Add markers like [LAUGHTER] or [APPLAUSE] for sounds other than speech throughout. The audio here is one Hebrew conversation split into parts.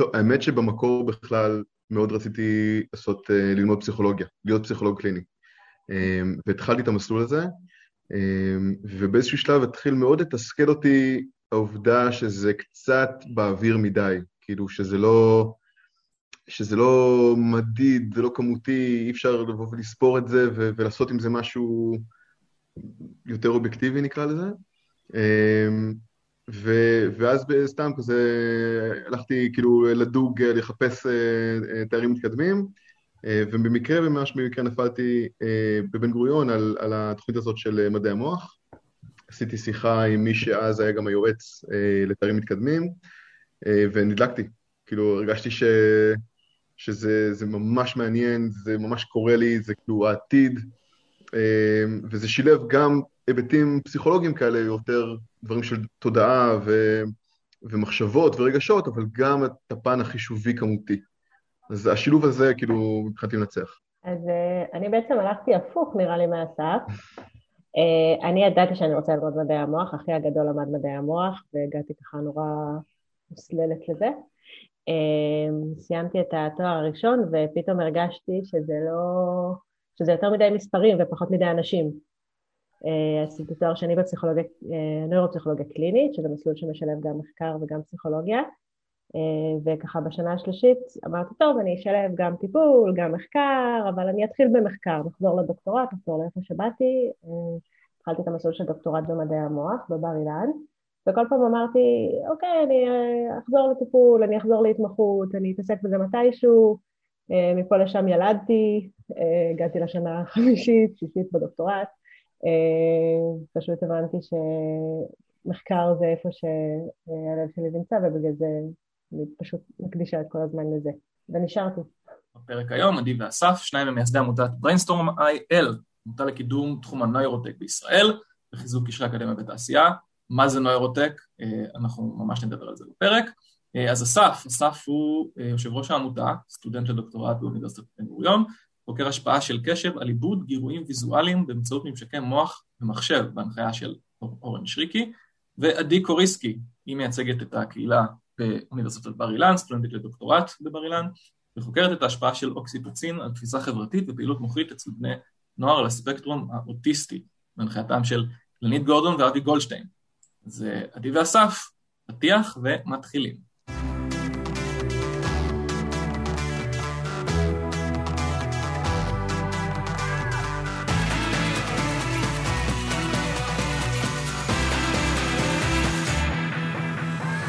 טוב, האמת שבמקור בכלל מאוד רציתי לעשות, אה, ללמוד פסיכולוגיה, להיות פסיכולוג קליני. אמ, והתחלתי את המסלול הזה, אמ, ובאיזשהו שלב התחיל מאוד לתסכל אותי העובדה שזה קצת באוויר מדי, כאילו שזה לא, שזה לא מדיד, זה לא כמותי, אי אפשר לבוא ולספור את זה ולעשות עם זה משהו יותר אובייקטיבי נקרא לזה. ו- ואז סתם כזה הלכתי כאילו לדוג, לחפש אה, אה, תארים מתקדמים, אה, ובמקרה, ממש במקרה נפלתי בבן גוריון על, על התוכנית הזאת של מדעי המוח. עשיתי שיחה עם מי שאז היה גם היועץ לתארים מתקדמים, ונדלקתי. כאילו, הרגשתי ש... שזה ממש מעניין, זה ממש קורה לי, זה כאילו העתיד, וזה שילב גם היבטים פסיכולוגיים כאלה, יותר דברים של תודעה ו, ומחשבות ורגשות, אבל גם את הפן החישובי כמותי. אז השילוב הזה, כאילו, מבחינתי מנצח. אז uh, אני בעצם הלכתי הפוך, נראה לי, מהסף. Uh, אני ידעתי שאני רוצה ללמוד מדעי המוח, אחי הגדול למד מדעי המוח, והגעתי ככה נורא מוסללת לזה. Uh, סיימתי את התואר הראשון, ופתאום הרגשתי שזה לא... שזה יותר מדי מספרים ופחות מדי אנשים. אה, עשיתי תואר שני בפסיכולוגיה, אה, נוירופסיכולוגיה קלינית, שזה מסלול שמשלב גם מחקר וגם פסיכולוגיה, אה, וככה בשנה השלישית אמרתי, טוב, אני אשלב גם טיפול, גם מחקר, אבל אני אתחיל במחקר, נחזור לדוקטורט, נחזור לאיפה שבאתי, התחלתי את המסלול של דוקטורט במדעי המוח בבר אילן, וכל פעם אמרתי, אוקיי, אני אחזור לטיפול, אני אחזור להתמחות, אני אתעסק בזה מתישהו, מפה לשם ילדתי, הגעתי לשנה החמישית, שישית בדוקטורט, אה, פשוט הבנתי שמחקר זה איפה שהלב שלי נמצא, ובגלל זה אני פשוט מקדישה את כל הזמן לזה, ונשארתי. בפרק היום, עדי ואסף, שניים ממייסדי עמותת Brainstorm IL, עמותה לקידום תחום הנוירוטק בישראל, וחיזוק קשרי אקדמיה ותעשייה. מה זה נוירוטק? אה, אנחנו ממש נדבר על זה בפרק. אה, אז אסף, אסף הוא יושב ראש העמותה, סטודנט לדוקטורט באוניברסיטת בן גוריון, חוקר השפעה של קשב על עיבוד גירויים ויזואליים באמצעות ממשקי מוח ומחשב בהנחיה של אורן שריקי, ועדי קוריסקי, היא מייצגת את הקהילה באוניברסיטת בר אילן, סטודנטית לדוקטורט בבר אילן, וחוקרת את ההשפעה של אוקסיטוצין על תפיסה חברתית ופעילות מוחית אצל בני נוער על הספקטרום האוטיסטי, בהנחייתם של לנית גורדון ואבי גולדשטיין. אז עדי ואסף, פתיח ומתחילים.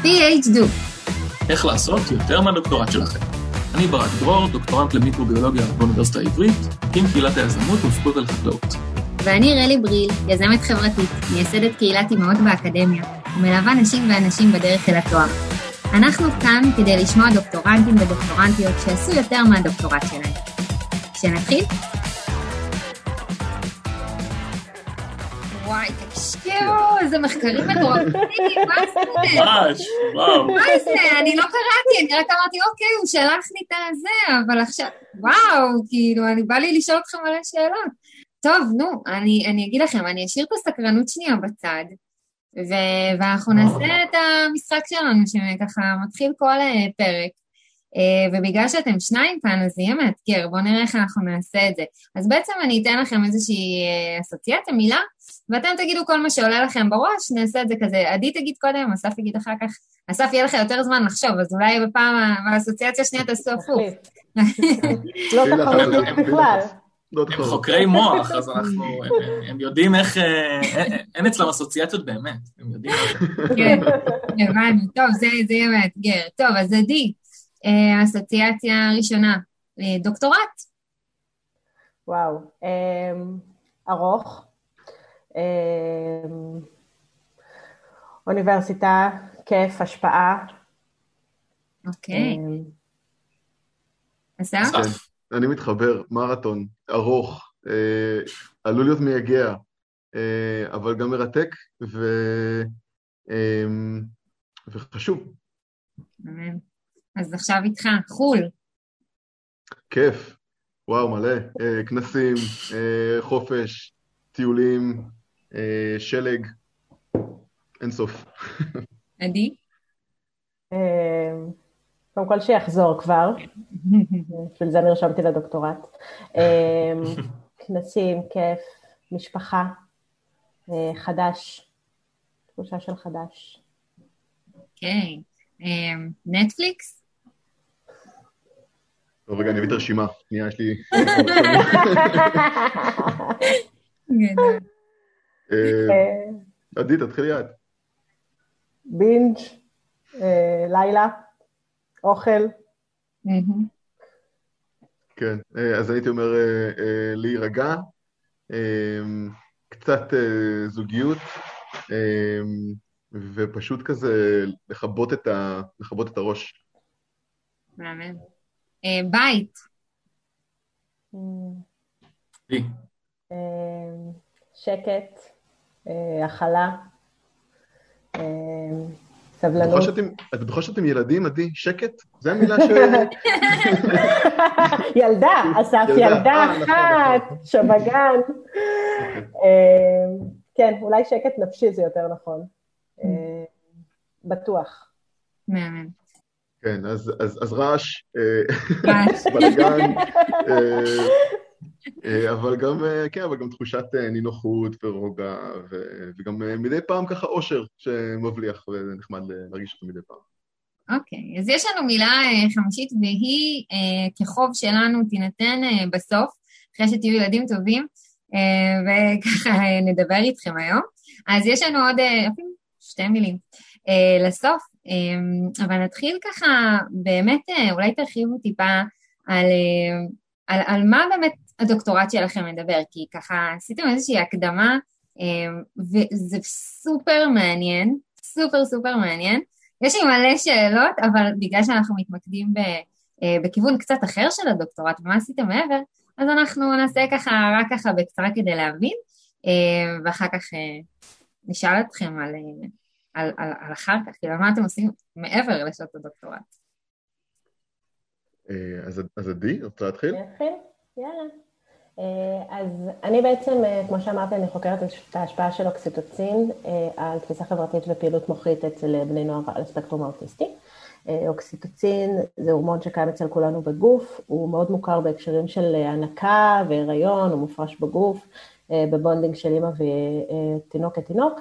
PhD. איך לעשות יותר מהדוקטורט שלכם. אני ברק דרור, דוקטורנט למיקרוביולוגיה באוניברסיטה העברית, עם קהילת היזמות ופקולטה לחקלאות. ואני רלי בריל, יזמת חברתית, מייסדת קהילת אימהות באקדמיה, ומלווה נשים ואנשים בדרך אל התואר. אנחנו כאן כדי לשמוע דוקטורנטים ודוקטורנטיות שעשו יותר מהדוקטורט שלהם. שנתחיל? וואי, תקשיבו, איזה מחקרים מטורפים, [LAUGHS] מה זה? ממש, וואו. מה זה? אני לא קראתי, אני רק אמרתי, אוקיי, הוא שלח לי את הזה, אבל עכשיו, וואו, כאילו, אני בא לי לשאול אתכם מלא שאלות. טוב, נו, אני, אני אגיד לכם, אני אשאיר את הסקרנות שנייה בצד, ו, ואנחנו נעשה את המשחק שלנו, שככה מתחיל כל אה, פרק. Uh, ובגלל שאתם שניים כאן, אז יהיה מאתגר, בואו נראה איך אנחנו נעשה את זה. אז בעצם אני אתן לכם איזושהי uh, אסוציאציה, מילה, ואתם תגידו כל מה שעולה לכם בראש, נעשה את זה כזה, עדי תגיד קודם, אסף יגיד אחר כך, אסף יהיה לך יותר זמן לחשוב, אז אולי בפעם, באסוציאציה השנייה תעשו הפוך. לא [LAUGHS] תחרות בכלל. לא הם חוקרי מוח, אז אנחנו, הם יודעים איך, אה, אין אצלם אסוציאציות באמת, הם יודעים. כן, הבנו, טוב, זה יהיה מאתגר. טוב, אז עדי, אה, אסוציאציה ראשונה, אה, דוקטורט. וואו, ארוך. אוניברסיטה, כיף, השפעה. אוקיי. אסף? כן, אני מתחבר, מרתון, ארוך, אה, עלול להיות מייגע, אה, אבל גם מרתק ו... אה, וחשוב. אז עכשיו איתך, חו"ל. כיף, וואו, מלא. אה, כנסים, חופש, טיולים, שלג, אין סוף. עדי? קודם כל שיחזור כבר, בשביל זה נרשמתי לדוקטורט. אמ, כנסים, כיף, משפחה, אה, חדש, תחושה של חדש. אוקיי. נטפליקס? טוב, רגע, אני אביא את הרשימה. שנייה, יש לי... [LAUGHS] גדול. אה, עדי, תתחילי את. בינג', אה, לילה, אוכל. כן, אה, אז הייתי אומר אה, אה, להירגע, אה, קצת אה, זוגיות, אה, ופשוט כזה לכבות את, ה, לכבות את הראש. אה, בית. אה, שקט, אה, הכלה, אה, את בטוחה סבלנות. את בטוחה שאתם ילדים, עדי? שקט? זו המילה ש... [LAUGHS] ילדה, אסף, ילדה. אה, נכון, אחת, נכון. שבגן. אה, כן, אולי שקט נפשי זה יותר נכון. אה, בטוח. מהמם. כן, אז, אז, אז רעש, אה. בלאגן, אה, אה, אבל גם, אה, כן, אבל גם תחושת אה, נינוחות ורוגע, וגם אה, מדי פעם ככה אושר שמבליח, וזה נחמד ל- להרגיש אותו מדי פעם. אוקיי, אז יש לנו מילה אה, חמישית, והיא אה, כחוב שלנו תינתן אה, בסוף, אחרי שתהיו ילדים טובים, אה, וככה אה, נדבר איתכם היום. אז יש לנו עוד אה, שתי מילים אה, לסוף, אה, אבל נתחיל ככה, באמת, אה, אולי תרחיבו טיפה על, אה, על, על מה באמת הדוקטורט שלכם מדבר, כי ככה עשיתם איזושהי הקדמה, אה, וזה סופר מעניין, סופר סופר מעניין. יש לי מלא שאלות, אבל בגלל שאנחנו מתמקדים ב, אה, בכיוון קצת אחר של הדוקטורט, ומה עשיתם מעבר, אז אנחנו נעשה ככה, רק ככה בקצרה כדי להבין, אה, ואחר כך אה, נשאל אתכם על, אה, על, על, על אחר כך, כאילו, מה אתם עושים מעבר לשעות הדוקטורט. אה, אז, עדי, רוצה להתחיל? אני? יאללה. אה, אז אני בעצם, אה, כמו שאמרתי, אני חוקרת את ההשפעה של אוקסיטוצין על תפיסה חברתית ופעילות מוחית אצל בני נוער על הספקטרום האוטיסטי. אוקסיטוצין זה הורמון שקיים אצל כולנו בגוף, הוא מאוד מוכר בהקשרים של הנקה והיריון, הוא מופרש בגוף, ב bonding של אימא ותינוק כתינוק.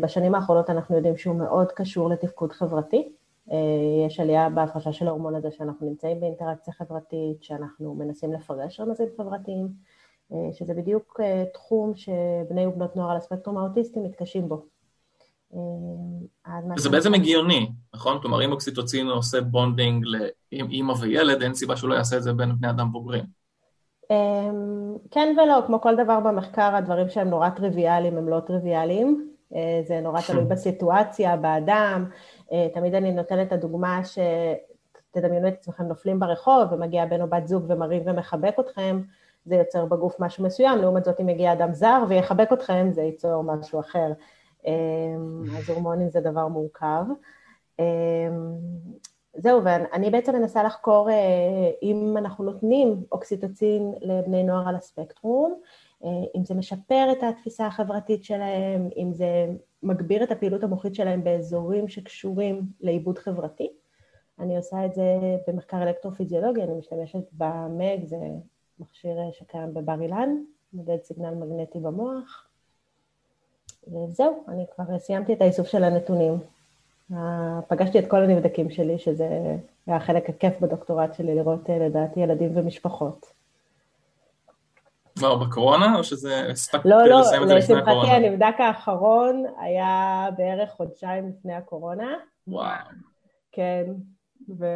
בשנים האחרונות אנחנו יודעים שהוא מאוד קשור לתפקוד חברתי. אה, יש עלייה בהפרשה של ההורמון הזה שאנחנו נמצאים באינטראקציה חברתית, שאנחנו מנסים לפרש רמזים חברתיים, אה, שזה בדיוק אה, תחום שבני ובנות נוער על הספקטרום האוטיסטי מתקשים בו. זה בעצם הגיוני, נכון? כלומר, אם אוקסיטוצין עושה bonding עם אימא וילד, אין סיבה שהוא לא יעשה את זה בין בני אדם בוגרים. כן ולא, כמו כל דבר במחקר, הדברים שהם נורא טריוויאליים הם לא טריוויאליים. זה נורא תלוי [LAUGHS] בסיטואציה, באדם. אה, תמיד אני נותנת את הדוגמה שתדמיינו את עצמכם נופלים ברחוב ומגיע בן או בת זוג ומרים ומחבק אתכם, זה יוצר בגוף משהו מסוים, לעומת זאת אם יגיע אדם זר ויחבק אתכם, זה ייצור משהו אחר. אמ, אז הורמונים זה דבר מורכב. אמ, זהו, ואני בעצם מנסה לחקור אה, אם אנחנו נותנים אוקסיטוצין לבני נוער על הספקטרום, אה, אם זה משפר את התפיסה החברתית שלהם, אם זה מגביר את הפעילות המוחית שלהם באזורים שקשורים לעיבוד חברתי. אני עושה את זה במחקר אלקטרופיזיולוגי, אני משתמשת במג, זה מכשיר אה, שקיים בבר אילן, מודד סיגנל מגנטי במוח. וזהו, אני כבר סיימתי את האיסוף של הנתונים. אה, פגשתי את כל הנבדקים שלי, שזה היה החלק הכיף בדוקטורט שלי, לראות אה, לדעתי ילדים ומשפחות. כבר בקורונה, או שזה הספקת לא, לא, לסיים את זה לפני לשמחתי הקורונה? הנבדק האחרון היה בערך חודשיים לפני הקורונה, וואו. כן, ו...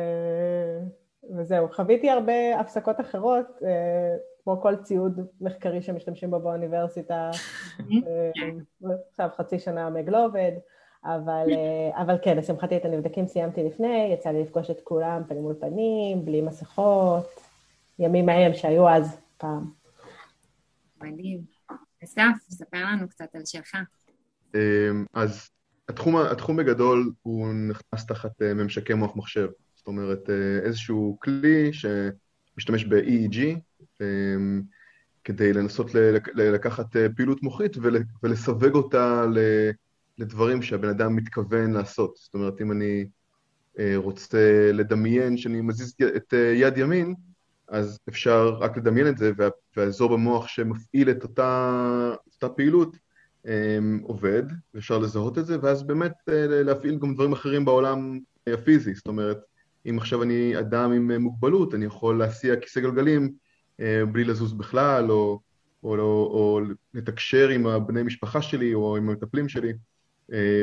וזהו. חוויתי הרבה הפסקות אחרות, אה, כמו כל ציוד מחקרי שמשתמשים בו באוניברסיטה. [LAUGHS] אה, עכשיו חצי שנה המג לא עובד, אבל, אה, אבל כן, לשמחתי את הנבדקים סיימתי לפני, יצא לי לפגוש את כולם פנים מול פנים, בלי מסכות, ימים ההם שהיו אז פעם. מדהים. אסף, ספר לנו קצת על שלך. אמ, אז התחום, התחום בגדול הוא נכנס תחת אה, ממשקי מוח מחשב, זאת אומרת אה, איזשהו כלי שמשתמש ב-EEG אמ, כדי לנסות לקחת אה, פעילות מוחית ול- ולסווג אותה לדברים שהבן אדם מתכוון לעשות. זאת אומרת, אם אני רוצה לדמיין שאני מזיז את יד ימין, אז אפשר רק לדמיין את זה, והאזור במוח שמפעיל את אותה, אותה פעילות עובד, ואפשר לזהות את זה, ואז באמת להפעיל גם דברים אחרים בעולם הפיזי, זאת אומרת, אם עכשיו אני אדם עם מוגבלות, אני יכול להסיע כיסא גלגלים בלי לזוז בכלל, או, או, או, או לתקשר עם הבני משפחה שלי או עם המטפלים שלי,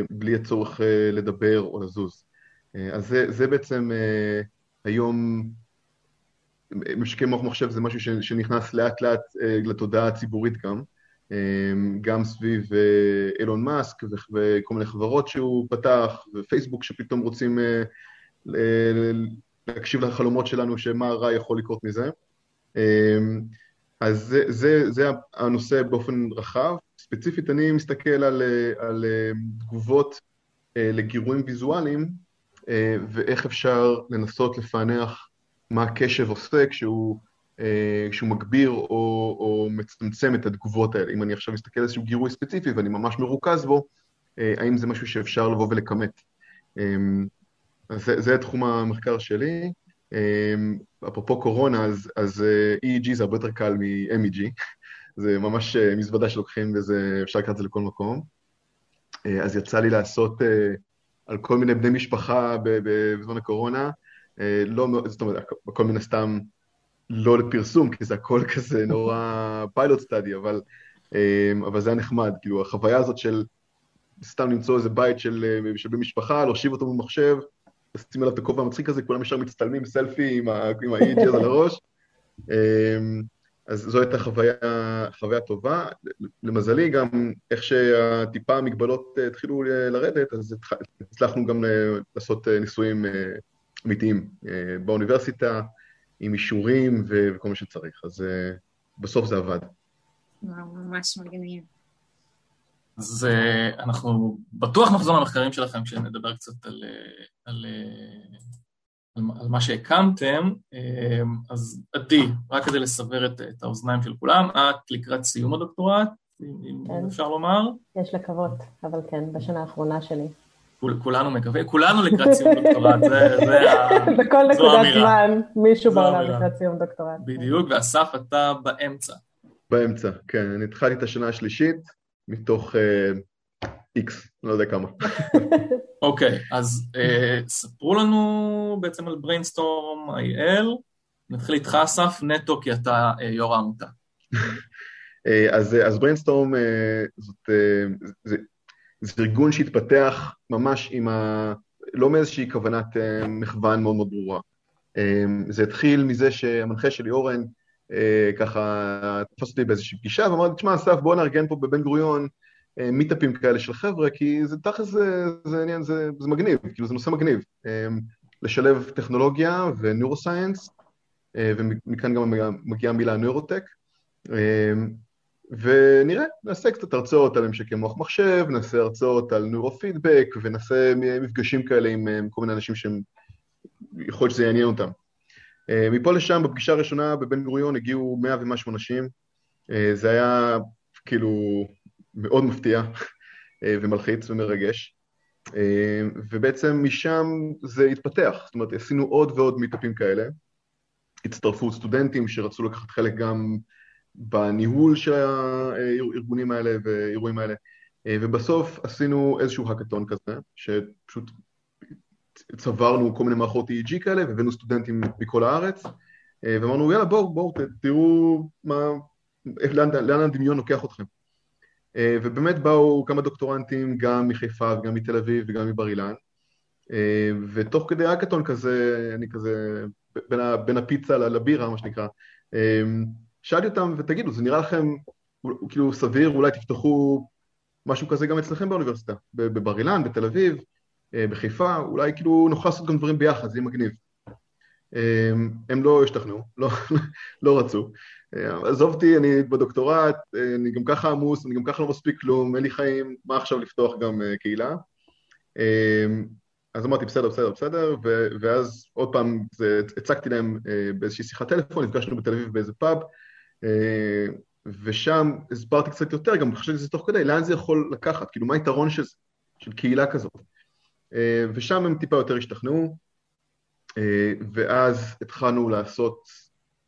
בלי הצורך לדבר או לזוז. אה, אז זה, זה בעצם אה, היום, משקי מוח מחשב זה משהו שנכנס לאט לאט אה, לתודעה הציבורית גם, גם סביב אילון מאסק וכל מיני חברות שהוא פתח, ופייסבוק שפתאום רוצים להקשיב לחלומות שלנו, שמה רע יכול לקרות מזה. אז זה, זה, זה הנושא באופן רחב. ספציפית אני מסתכל על, על תגובות לגירויים ויזואליים אה, ואיך אפשר לנסות לפענח מה הקשב עושה כשהוא, אה, כשהוא מגביר או, או מצמצם את התגובות האלה. אם אני עכשיו מסתכל על איזשהו גירוי ספציפי ואני ממש מרוכז בו, אה, האם זה משהו שאפשר לבוא ולכמת. אז זה, זה תחום המחקר שלי. אפרופו קורונה, אז, אז EEG זה הרבה יותר קל מ-MEG, [LAUGHS] זה ממש מזוודה שלוקחים ואפשר לקחת את זה לכל מקום. אז יצא לי לעשות על כל מיני בני משפחה בזמן הקורונה, אה, לא, זאת אומרת, הכל מן הסתם לא לפרסום, כי זה הכל [LAUGHS] כזה נורא פיילוט סטאדי, אבל, אה, אבל זה היה נחמד, כאילו החוויה הזאת של סתם למצוא איזה בית של, אה, של בן משפחה, להושיב אותו במחשב, לשים עליו את הכובע המצחיק הזה, כולם ישר מצטלמים סלפי עם ה-EG הזה על הראש. אז זו הייתה חוויה, חוויה טובה. למזלי, גם איך שהטיפה המגבלות אה, התחילו לרדת, אז הצלחנו גם אה, לעשות אה, ניסויים אמיתיים באוניברסיטה, עם אישורים וכל מה שצריך. אז בסוף זה עבד. וואו, ממש מגניב. אז אנחנו בטוח נחזור למחקרים שלכם כשנדבר קצת על, על על מה שהקמתם, אז עדי, רק כדי לסבר את, את האוזניים של כולם, את לקראת סיום הדוקטורט, אם כן. אפשר לומר. יש לקוות, אבל כן, בשנה האחרונה שלי. כול, כולנו מקווים, כולנו לקראת סיום דוקטורט, זה, זה [LAUGHS] בכל נקודת זמן מישהו בעולם לקראת סיום דוקטורט. בדיוק, ואסף, אתה באמצע. באמצע, כן. אני התחלתי את השנה השלישית, מתוך איקס, uh, לא יודע כמה. [LAUGHS] אוקיי, אז uh, ספרו לנו בעצם על brainstorm IL, נתחיל איתך אסף, נטו כי אתה uh, יו"ר העמותה. אז, אז brainstorm uh, זאת, uh, זה, זה ארגון שהתפתח ממש עם ה... לא מאיזושהי כוונת uh, מחוון מאוד מאוד ברורה. Uh, זה התחיל מזה שהמנחה שלי אורן uh, ככה תפס אותי באיזושהי פגישה ואמר לי, תשמע אסף בוא נארגן פה בבן גוריון אה, מיטאפים כאלה של חבר'ה, כי זה תכל'ס זה, זה עניין, זה, זה מגניב, כאילו זה נושא מגניב. אה, לשלב טכנולוגיה ונוירוסייאנס, אה, ומכאן גם מגיעה המילה נוירוטק, ונראה, נעשה קצת הרצאות על המשקי מוח מחשב, נעשה הרצאות על נוירופידבק, ונעשה מפגשים כאלה עם, עם כל מיני אנשים שהם, יכול להיות שזה יעניין אותם. מפה לשם, בפגישה הראשונה בבן גוריון הגיעו מאה ומשהו אנשים, זה היה כאילו מאוד מפתיע אה, ומלחיץ ומרגש. אה, ובעצם משם זה התפתח, זאת אומרת, עשינו עוד ועוד מיטאפים כאלה. הצטרפו סטודנטים שרצו לקחת חלק גם בניהול של הארגונים האלה והאירועים האלה, אה, ובסוף עשינו איזשהו האקתון כזה, שפשוט צברנו כל מיני מערכות EEG כאלה, והבאנו סטודנטים מכל הארץ, ואמרנו, יאללה, בואו, בואו, תראו מה, לאן, לאן הדמיון לוקח אתכם. אה, ובאמת באו כמה דוקטורנטים גם מחיפה וגם מתל אביב וגם מבר אילן, אה, ותוך כדי האקתון כזה, אני כזה בין, בין הפיצה לבירה, מה שנקרא, אה, שאלתי אותם, ותגידו, זה נראה לכם כאילו סביר, אולי תפתחו משהו כזה גם אצלכם באוניברסיטה, בבר אילן, בתל אביב, בחיפה, אולי כאילו נוכל לעשות גם דברים ביחד, זה יהיה מגניב. הם לא השתכנעו, לא, לא רצו. עזוב אותי, אני בדוקטורט, אני גם ככה עמוס, אני גם ככה לא מספיק כלום, אין לי חיים, מה עכשיו לפתוח גם אה, קהילה? אז אמרתי, בסדר, בסדר, בסדר, ואז עוד פעם הצגתי להם אה, באיזושהי שיחת טלפון, נפגשנו בתל אביב באיזה פאב, אה, ושם הסברתי קצת יותר, גם חשבתי שזה תוך כדי, לאן זה יכול לקחת, כאילו מה היתרון של, של קהילה כזאת. ושם הם טיפה יותר השתכנעו, אה, ואז התחלנו לעשות,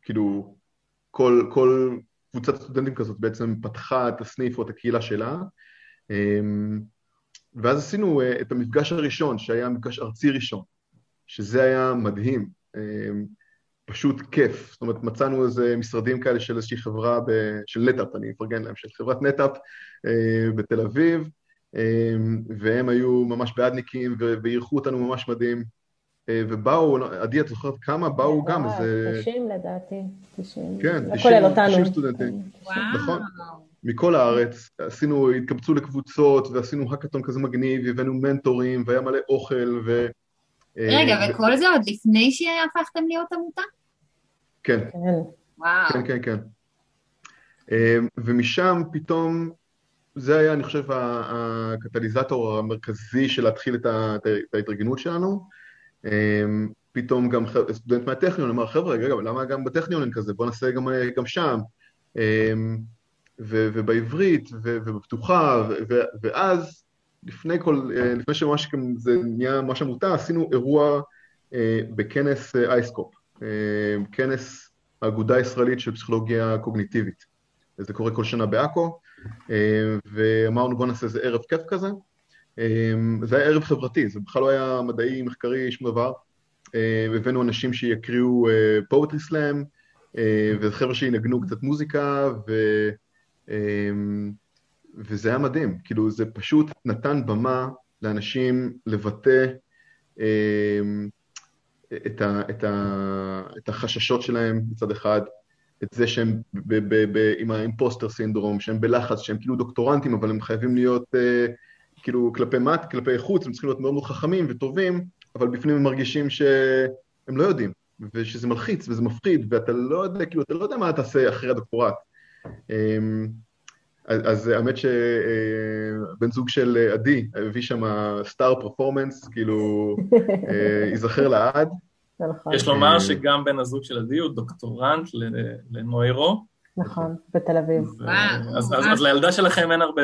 כאילו, כל, כל קבוצת סטודנטים כזאת בעצם פתחה את הסניף או את הקהילה שלה, ואז עשינו את המפגש הראשון, שהיה מפגש ארצי ראשון, שזה היה מדהים, פשוט כיף. זאת אומרת, מצאנו איזה משרדים כאלה של איזושהי חברה, ב... של נטאפ, אני אפרגן להם, של חברת נטאפ בתל אביב, והם היו ממש בעדניקים ואירחו אותנו ממש מדהים. ובאו, עדי, את זוכרת כמה? באו גם איזה... 90 לדעתי, 90. כן, 90 סטודנטים. נכון. מכל הארץ, עשינו, התקבצו לקבוצות ועשינו האקתון כזה מגניב, הבאנו מנטורים והיה מלא אוכל ו... רגע, וכל זה עוד לפני שהפכתם להיות עמותה? כן. וואו. כן, כן, כן. ומשם פתאום זה היה, אני חושב, הקטליזטור המרכזי של להתחיל את ההתארגנות שלנו. אמ, פתאום גם סטודנט מהטכניון אמר, חבר'ה, רגע, למה גם בטכניון אין כזה? בואו נעשה גם, גם שם. אמ, ו, ובעברית, ו, ובפתוחה, ו, ואז, לפני כל, אה, לפני שממש זה נהיה ממש עמותה, עשינו אירוע אה, בכנס אה, אייסקופ, כנס האגודה הישראלית של פסיכולוגיה קוגניטיבית. זה קורה כל שנה בעכו, ואמרנו בואו נעשה איזה ערב כיף כזה. זה היה ערב חברתי, זה בכלל לא היה מדעי, מחקרי, שום דבר. הבאנו אנשים שיקריאו פואטרי סלאם, וחבר'ה שינגנו קצת מוזיקה, ו... וזה היה מדהים, כאילו זה פשוט נתן במה לאנשים לבטא את, ה, את, ה, את החששות שלהם מצד אחד, את זה שהם ב, ב, ב, עם האימפוסטר סינדרום, שהם בלחץ, שהם כאילו דוקטורנטים, אבל הם חייבים להיות uh, כאילו כלפי מט, כלפי חוץ, הם צריכים להיות מאוד מאוד חכמים וטובים, אבל בפנים הם מרגישים שהם לא יודעים, ושזה מלחיץ וזה מפחיד, ואתה לא יודע, כאילו, אתה לא יודע מה תעשה אחרי הדוקטורט. Um, אז האמת שבן זוג של עדי הביא שם סטאר פרפורמנס, כאילו, [LAUGHS] ייזכר לעד. נכון. יש לומר שגם בן הזוג של עדי הוא דוקטורנט לנוירו. נכון, בתל אביב. אז לילדה שלכם אין הרבה...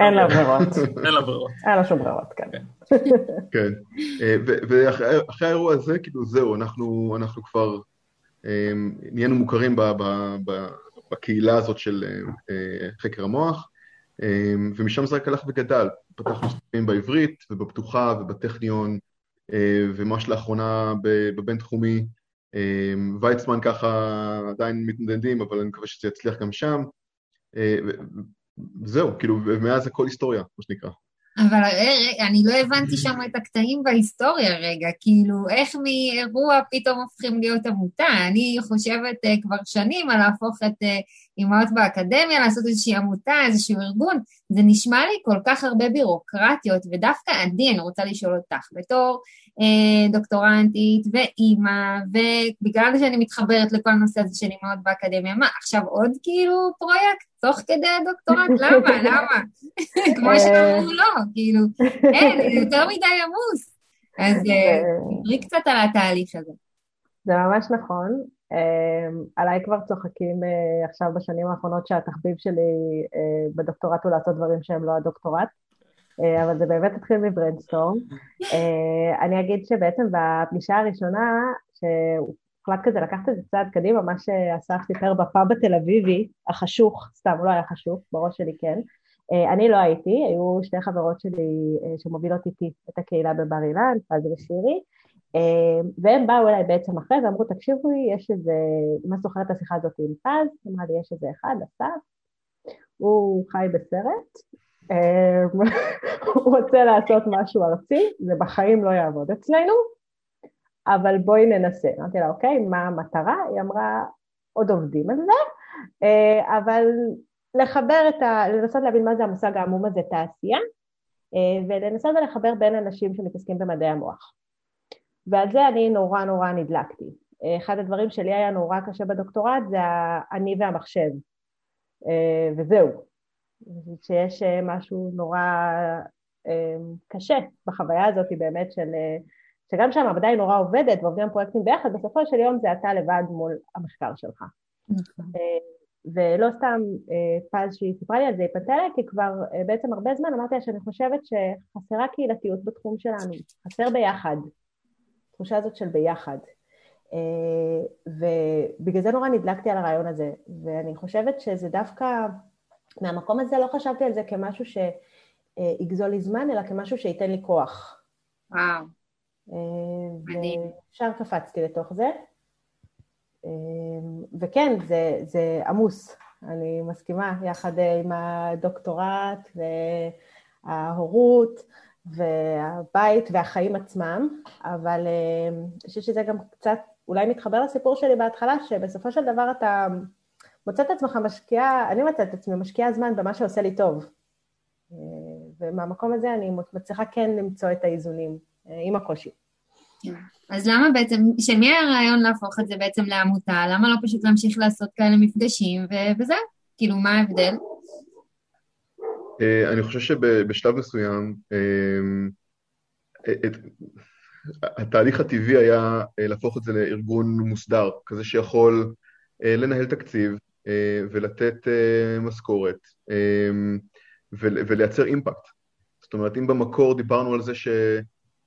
אין לה ברירות. אין לה ברירות. אין לה שום ברירות, כן. כן, [LAUGHS] ואחרי האירוע הזה, כאילו, זהו, אנחנו כבר נהיינו מוכרים בקהילה הזאת של אה, חקר המוח, אה, ומשם זה רק הלך וגדל. פתחנו ספרים בעברית ובפתוחה ובטכניון, אה, וממש לאחרונה בבינתחומי. ויצמן ככה עדיין מתנדדים, אבל אני מקווה שזה יצליח גם שם. זהו, כאילו, ומאז הכל היסטוריה, מה שנקרא. אבל אני לא הבנתי שם את הקטעים בהיסטוריה רגע, כאילו איך מאירוע פתאום הופכים להיות עמותה? אני חושבת uh, כבר שנים על להפוך את uh, אימהות באקדמיה, לעשות איזושהי עמותה, איזשהו ארגון, זה נשמע לי כל כך הרבה בירוקרטיות, ודווקא עדי, אני רוצה לשאול אותך, בתור דוקטורנטית ואימא, ובגלל שאני מתחברת לכל הנושא הזה של אימהות באקדמיה, מה, עכשיו עוד כאילו פרויקט? תוך כדי הדוקטורט? [LAUGHS] למה? למה? [LAUGHS] כמו שאמרו לא, כאילו, אין, יותר מדי עמוס. אז דברי קצת על התהליך הזה. זה ממש נכון. עליי כבר צוחקים עכשיו בשנים האחרונות שהתחביב שלי בדוקטורט הוא לעשות דברים שהם לא הדוקטורט. אבל זה באמת התחיל מ Brainstorm. אני אגיד שבעצם בפגישה הראשונה, הוחלט כזה לקחת את זה צעד קדימה, מה שאסף סיפר בפאב התל אביבי, החשוך, סתם, לא היה חשוך, בראש שלי כן. אה, אני לא הייתי, היו שתי חברות שלי אה, שמובילות איתי את הקהילה בבר אילן, פז ושירי, אה, והם באו אליי בעצם אחרי ואמרו, תקשיבו לי, יש איזה, מה זוכרת את השיחה הזאת עם פז? אמרה לי, יש איזה אחד, אסף, הוא חי בסרט, הוא [LAUGHS] רוצה לעשות משהו ארצי, זה בחיים לא יעבוד אצלנו, אבל בואי ננסה. אמרתי לה, אוקיי, מה המטרה? היא אמרה, עוד עובדים על זה, אה, אבל לחבר את ה... לנסות להבין מה זה המושג העמום הזה, תעשייה, אה, ולנסות ולחבר בין אנשים שמתעסקים במדעי המוח. ועל זה אני נורא נורא נדלקתי. אה, אחד הדברים שלי היה נורא קשה בדוקטורט זה אני והמחשב, וזהו. שיש משהו נורא קשה בחוויה הזאת באמת של שגם שהמעבדה היא נורא עובדת ועובדים פרויקטים ביחד, בסופו של יום זה אתה לבד מול המחקר שלך. נכון. אה, ולא סתם אה, פז שהיא סיפרה לי על זה, היא פנתה אליי, כי כבר אה, בעצם הרבה זמן אמרתי לה שאני חושבת שחסרה קהילתיות בתחום שלנו, חסר ביחד. התחושה הזאת של ביחד. ובגלל זה נורא נדלקתי על הרעיון הזה, ואני חושבת שזה דווקא, מהמקום הזה לא חשבתי על זה כמשהו שיגזול לי זמן, אלא כמשהו שייתן לי כוח. וואו. מדהים. וישר קפצתי לתוך זה. וכן, זה, זה עמוס, אני מסכימה, יחד עם הדוקטורט וההורות והבית והחיים עצמם, אבל אני חושבת שזה גם קצת אולי מתחבר לסיפור שלי בהתחלה, שבסופו של דבר אתה מוצא את עצמך משקיעה, אני מוצאת את עצמי משקיעה זמן במה שעושה לי טוב. ומהמקום הזה אני מצליחה כן למצוא את האיזונים עם הקושי. כן. אז למה בעצם, שמי הרעיון להפוך את זה בעצם לעמותה? למה לא פשוט להמשיך לעשות כאלה מפגשים ו- וזהו? כאילו, מה ההבדל? אה, אני חושב שבשלב מסוים, אה, התהליך הטבעי היה אה, להפוך את זה לארגון מוסדר, כזה שיכול לנהל תקציב ולתת משכורת ולייצר אימפקט. זאת אומרת, אם במקור דיברנו על זה ש...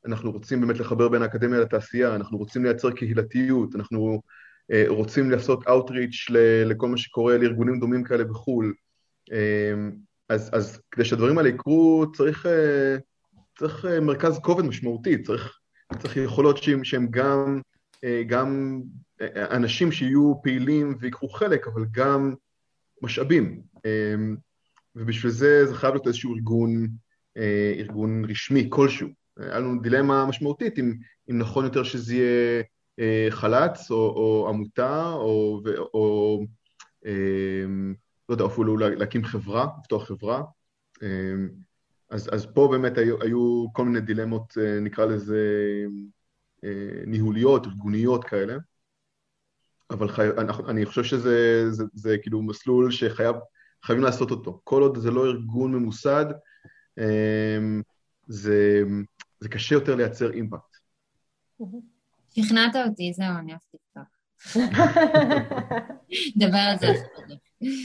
אנחנו רוצים באמת לחבר בין האקדמיה לתעשייה, אנחנו רוצים לייצר קהילתיות, אנחנו אה, רוצים לעשות outreach לכל מה שקורה לארגונים דומים כאלה בחו"ל. אה, אז, אז כדי שהדברים האלה יקרו, צריך, אה, צריך אה, מרכז כובד משמעותי, צריך, צריך יכולות שהם גם, אה, גם אה, אנשים שיהיו פעילים ויקחו חלק, אבל גם משאבים. אה, ובשביל זה זה חייב להיות איזשהו ארגון, אה, ארגון רשמי כלשהו. היה לנו דילמה משמעותית אם, אם נכון יותר שזה יהיה אה, חל"צ או, או עמותה או, או, או אה, לא יודע, אפילו להקים חברה, לפתוח חברה. אה, אז, אז פה באמת היו, היו כל מיני דילמות, אה, נקרא לזה ניהוליות, ארגוניות כאלה. אבל חי... אני, חושב שזה זה, זה כאילו מסלול שחייבים לעשות אותו. כל עוד זה לא ארגון ממוסד, אה, זה, זה קשה יותר לייצר אימפקט. שכנעת אותי, זהו, אני אהבתי אותך. [LAUGHS] דבר על זה.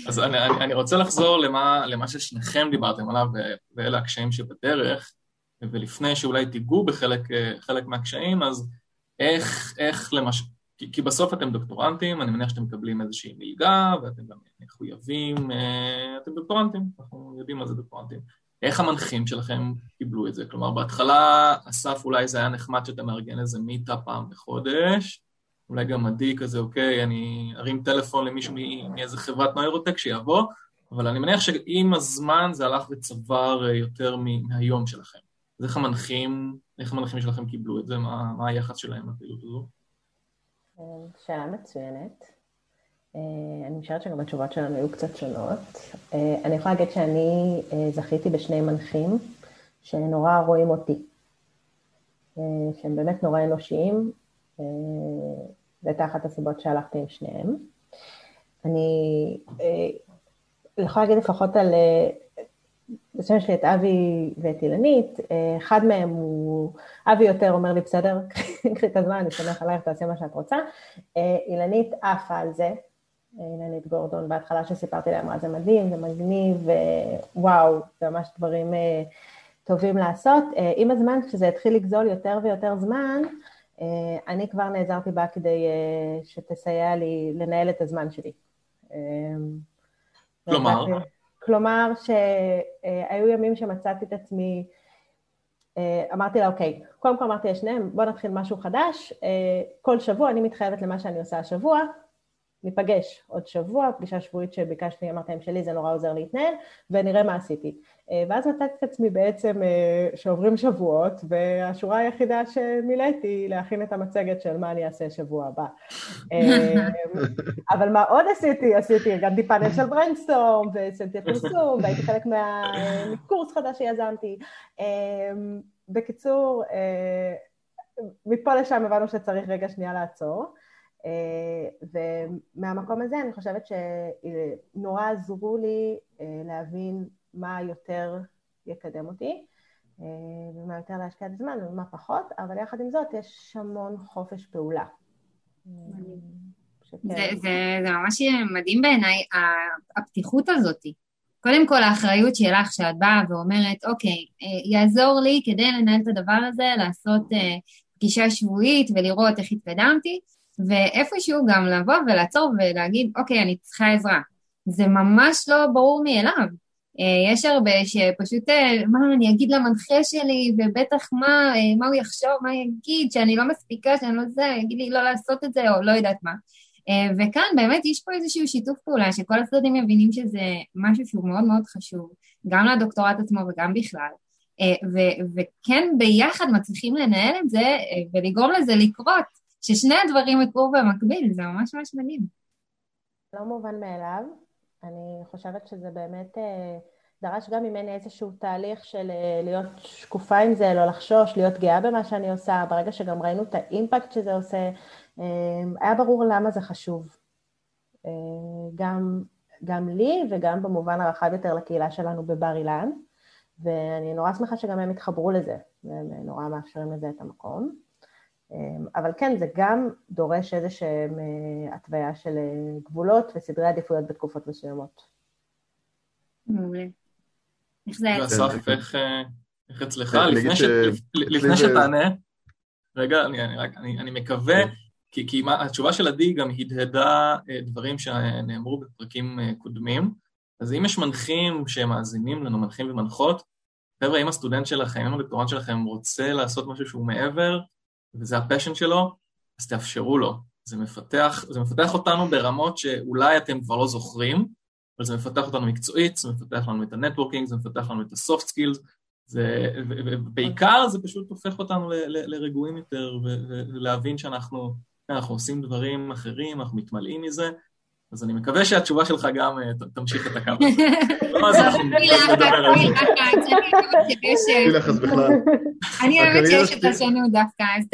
אז אני, אני, אני רוצה לחזור למה, למה ששניכם דיברתם עליו, ואלה הקשיים שבדרך, ולפני שאולי תיגעו בחלק מהקשיים, אז איך, איך למשל, כי, כי בסוף אתם דוקטורנטים, אני מניח שאתם מקבלים איזושהי מלגה, ואתם גם מחויבים, אה, אתם דוקטורנטים, אנחנו יודעים מה זה דוקטורנטים. איך המנחים שלכם קיבלו את זה? כלומר, בהתחלה, אסף, אולי זה היה נחמד שאתה מארגן איזה מיטה פעם בחודש, אולי גם עדי כזה, אוקיי, אני ארים טלפון למישהו מאיזה חברת נוירוטק שיבוא, אבל אני מניח שעם הזמן זה הלך וצבר אה, יותר מהיום שלכם. אז איך המנחים, איך המנחים שלכם קיבלו את זה? מה, מה היחס שלהם לפעילות הזו? שאלה מצוינת. אה, אני משערת שגם התשובות שלנו היו קצת שונות. אה, אני יכולה להגיד שאני אה, זכיתי בשני מנחים שנורא רואים אותי, שהם באמת נורא אנושיים, זו אחת הסיבות שהלכתי עם שניהם. אני יכולה להגיד לפחות על, בשם שלי את אבי ואת אילנית, אחד מהם הוא, אבי יותר אומר לי, בסדר, קחי את הזמן, אני סומך עלייך, תעשי מה שאת רוצה. אילנית עפה על זה, אילנית גורדון בהתחלה שסיפרתי להם, מה זה מדהים, זה מגניב, וואו, זה ממש דברים אה, טובים לעשות. אה, עם הזמן, כשזה התחיל לגזול יותר ויותר זמן, אה, אני כבר נעזרתי בה כדי שתסייע לי לנהל את הזמן שלי. כלומר? כלומר שהיו ימים שמצאתי את עצמי, אמרתי לה, אוקיי, קודם כל אמרתי לשניהם, בוא נתחיל משהו חדש, כל שבוע אני מתחייבת למה שאני עושה השבוע, ניפגש עוד שבוע, פגישה שבועית שביקשתי, אמרתי להם שלי זה נורא עוזר להתנהל, ונראה מה עשיתי. אה, ואז מצאתי את עצמי בעצם אה, שעוברים שבועות, והשורה היחידה שמילאתי היא להכין את המצגת של מה אני אעשה שבוע הבא. אה, אבל מה עוד עשיתי? עשיתי, ארגנתי פאנל של Brainstorm, ועשיתי פרסום, והייתי חלק מקורס חדש שיזמתי. בקיצור, מפה לשם הבנו שצריך רגע שנייה לעצור. אה, ומהמקום הזה אני חושבת שנורא עזרו לי אה, להבין מה יותר יקדם אותי, אה, ומה יותר להשקיע את הזמן ומה פחות, אבל יחד עם זאת יש המון חופש פעולה. זה, זה, זה ממש מדהים בעיניי, הפתיחות הזאת. קודם כל האחריות שלך שאת באה ואומרת, אוקיי, יעזור לי כדי לנהל את הדבר הזה, לעשות פגישה שבועית ולראות איך התקדמתי, ואיפשהו גם לבוא ולעצור ולהגיד, אוקיי, אני צריכה עזרה. זה ממש לא ברור מאליו. אה, יש הרבה שפשוט, אה, מה אני אגיד למנחה שלי, ובטח מה, אה, מה הוא יחשוב, מה יגיד, שאני לא מספיקה, שאני לא זה, יגיד לי לא לעשות את זה, או לא יודעת מה. וכאן באמת יש פה איזשהו שיתוף פעולה, שכל הצדדים מבינים שזה משהו שהוא מאוד מאוד חשוב, גם לדוקטורט עצמו וגם בכלל. ו- וכן ביחד מצליחים לנהל את זה ולגרום לזה לקרות, ששני הדברים יקרו במקביל, זה ממש ממש מדהים. לא מובן מאליו, אני חושבת שזה באמת אה, דרש גם ממני איזשהו תהליך של אה, להיות שקופה עם זה, לא לחשוש, להיות גאה במה שאני עושה, ברגע שגם ראינו את האימפקט שזה עושה, אה, היה ברור למה זה חשוב. גם, גם לי וגם במובן הרחב יותר לקהילה שלנו בבר אילן, ואני נורא שמחה שגם הם התחברו לזה, והם נורא מאפשרים לזה את המקום. אמ, אבל כן, זה גם דורש איזשהם אה, התוויה של אה, גבולות וסדרי עדיפויות בתקופות מסוימות. מעולה. איך זה היה? אסף, איך אצלך? לפני שתענה, רגע, אני מקווה, כי התשובה של עדי גם הדהדה אה, דברים שנאמרו בפרקים קודמים, אז אם יש מנחים שמאזינים לנו, מנחים ומנחות, חבר'ה, אם הסטודנט שלכם, אם הדוקטורנט שלכם רוצה לעשות משהו שהוא מעבר, וזה ה passion שלו, אז תאפשרו לו. זה מפתח, זה מפתח אותנו ברמות שאולי אתם כבר לא זוכרים, אבל זה מפתח אותנו מקצועית, זה מפתח לנו את ה networking, זה מפתח לנו את ה soft skills, ובעיקר זה פשוט הופך אותנו לרגועים יותר, ולהבין שאנחנו אנחנו עושים דברים אחרים, אנחנו מתמלאים מזה, אז אני מקווה שהתשובה שלך גם אה, תמשיך את הקו הזה. [LAUGHS] לא, אז אנחנו נדבר על זה. אני אוהבת שיש את השונות דווקא, אז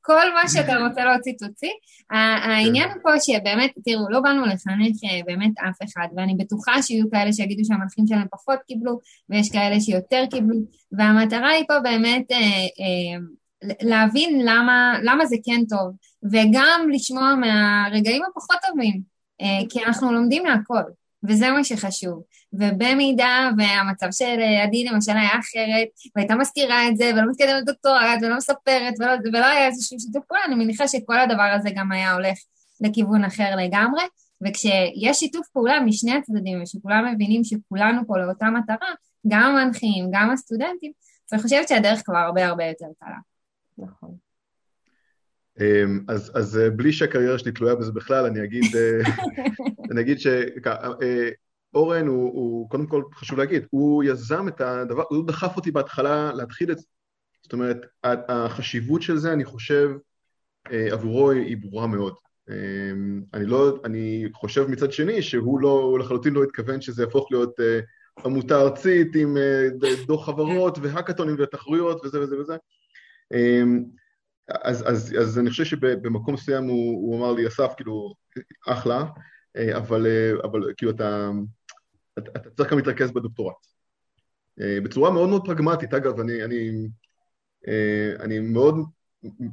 כל מה שאתה רוצה להוציא, תוציא. העניין פה שבאמת, תראו, לא באנו לחנך אה, באמת אף אחד, ואני בטוחה שיהיו כאלה שיגידו שהמנחים שלהם פחות קיבלו, ויש כאלה שיותר קיבלו, והמטרה היא פה באמת אה, להבין למה זה כן טוב, וגם לשמוע מהרגעים הפחות טובים. אה, כי אנחנו לומדים מהכל, וזה מה שחשוב. ובמידה והמצב של אה, עדי למשל היה אחרת, והייתה מזכירה את זה, ולא מתקדמת דוקטורט, ולא מספרת, ולא, ולא היה איזשהו שיתוף פעולה, אני מניחה שכל הדבר הזה גם היה הולך לכיוון אחר לגמרי. וכשיש שיתוף פעולה משני הצדדים, ושכולם מבינים שכולנו פה לאותה מטרה, גם המנחים, גם הסטודנטים, אז אני חושבת שהדרך כבר הרבה הרבה יותר קלה. נכון. אמ, אז, אז אה, בלי שהקריירה שלי תלויה בזה בכלל, אני אגיד, אה, [LAUGHS] אני אגיד שאורן אה, הוא, הוא, קודם כל חשוב להגיד, הוא יזם את הדבר, הוא דחף אותי בהתחלה להתחיל את זה. זאת אומרת, החשיבות של זה, אני חושב, עבורו היא ברורה מאוד. אמ, אני לא, אני חושב מצד שני שהוא לא, הוא לחלוטין לא התכוון שזה יהפוך להיות עמותה ארצית עם דוח חברות והאקתונים ותחרויות וזה וזה וזה. אמ, אז, אז, אז אני חושב שבמקום מסוים הוא, הוא אמר לי, אסף, כאילו, אחלה, אה, אבל, אה, אבל כאילו אתה, אתה, אתה צריך גם להתרכז בדוקטורט. אה, בצורה מאוד מאוד פרגמטית, אגב, אני, אני, אני מאוד,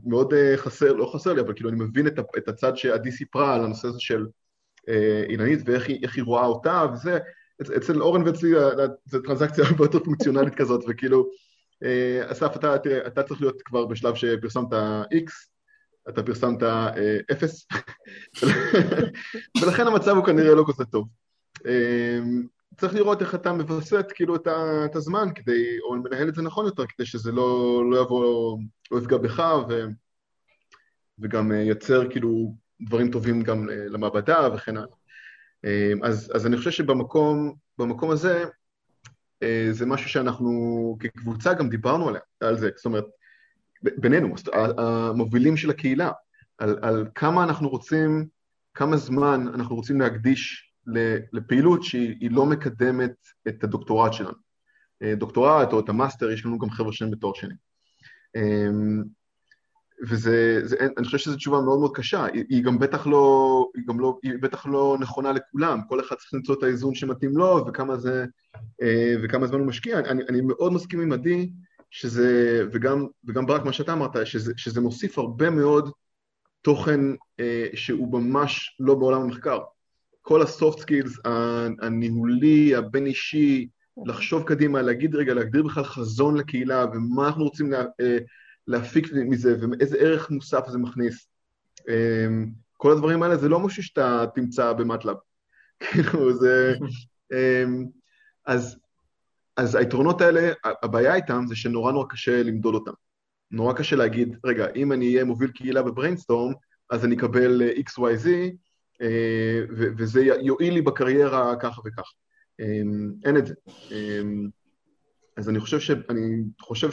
מאוד חסר, לא חסר לי, אבל כאילו אני מבין את, את הצד שעדי סיפרה על הנושא הזה של אילנית ואיך היא, היא רואה אותה, וזה, אצל אורן ואצלי זו טרנזקציה [LAUGHS] הרבה יותר פונקציונלית כזאת, וכאילו, אסף, אתה, תראה, אתה צריך להיות כבר בשלב שפרסמת X, אתה פרסמת 0, אה, ולכן המצב הוא כנראה לא כזה טוב. אה, צריך לראות איך אתה מווסת כאילו את, את הזמן כדי, או מנהל את זה נכון יותר, כדי שזה לא, לא יבוא, לא יפגע בך, ו, וגם ייצר כאילו דברים טובים גם למעבדה וכן הלאה. אז, אז אני חושב שבמקום הזה, אה, זה משהו שאנחנו כקבוצה גם דיברנו עליה, על זה, זאת אומרת, בינינו, המובילים של הקהילה, על, על כמה אנחנו רוצים, כמה זמן אנחנו רוצים להקדיש לפעילות שהיא לא מקדמת את הדוקטורט שלנו. אה, דוקטורט או את המאסטר, יש לנו גם חבר'ה שהם בתואר שני. וזה, זה, אני חושב שזו תשובה מאוד מאוד קשה, היא, היא גם בטח לא, היא גם לא, היא בטח לא נכונה לכולם, כל אחד צריך למצוא את האיזון שמתאים לו וכמה זה, אה, וכמה זמן הוא משקיע. אני, אני מאוד מסכים עם עדי, שזה, וגם, וגם ברק, מה שאתה אמרת, שזה, שזה מוסיף הרבה מאוד תוכן אה, שהוא ממש לא בעולם המחקר. כל ה soft skills, הניהולי, הבין-אישי, לחשוב קדימה, להגיד רגע, להגדיר בכלל חזון לקהילה ומה אנחנו רוצים לה, אה, להפיק מזה ואיזה ערך מוסף זה מכניס. אמ, כל הדברים האלה זה לא משהו שאתה תמצא ב MATLAB. [LAUGHS] כאילו זה... אמ, אז, אז היתרונות האלה, הבעיה איתם זה שנורא נורא קשה למדוד אותם. נורא קשה להגיד, רגע, אם אני אהיה מוביל קהילה בבריינסטורם, אז אני אקבל XYZ, אה, וזה יועיל לי בקריירה ככה וככה. אמ, אין את זה. אז אני חושב, ש, אני חושב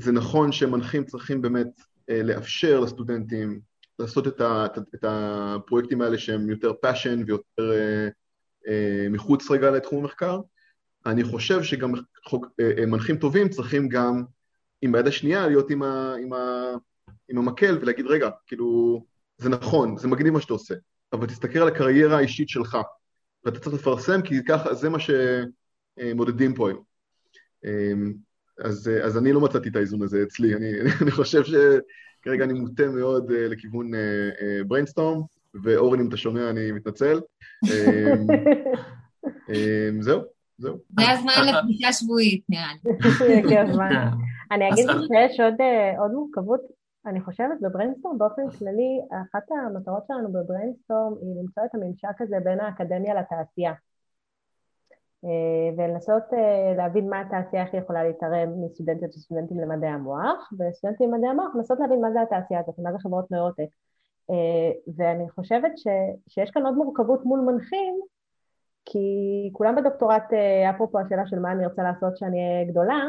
שזה נכון שמנחים צריכים באמת אה, לאפשר לסטודנטים לעשות את, ה, את הפרויקטים האלה שהם יותר passion ויותר אה, אה, מחוץ רגע לתחום המחקר. אני חושב שגם חוק, מנחים טובים צריכים גם עם היד השנייה להיות עם, ה, עם, ה, עם המקל ולהגיד רגע, כאילו זה נכון, זה מגניב מה שאתה עושה, אבל תסתכל על הקריירה האישית שלך ואתה צריך לפרסם כי ככה זה מה שמודדים פה היום. אז, אז אני לא מצאתי את האיזון הזה אצלי, אני, [LAUGHS] אני חושב שכרגע אני מוטה מאוד uh, לכיוון Brainstorm, uh, uh, ואורן, אם אתה שומע, אני מתנצל. um, [LAUGHS] um, זהו, זהו. זה הזמן לפגישה שבועית, נראה לי. [LAUGHS] כן. אני אגיד שיש עוד, עוד מורכבות, אני חושבת ב Brainstorm באופן כללי, אחת המטרות שלנו ב Brainstorm היא למצוא את הממשק הזה בין האקדמיה לתעשייה. אה, ולנסות אה, להבין מה התעשייה, היא יכולה להתערב מסטודנטיות וסטודנטים למדעי המוח, וסטודנטים למדעי המוח לנסות להבין מה זה התעשייה הזאת, מה זה חברות נוירוטק. אה, ואני חושבת ש, שיש כאן עוד מורכבות מול מנחים, כי כולם בדוקטורט, אפרופו השאלה של מה אני רוצה לעשות כשאני אהיה גדולה,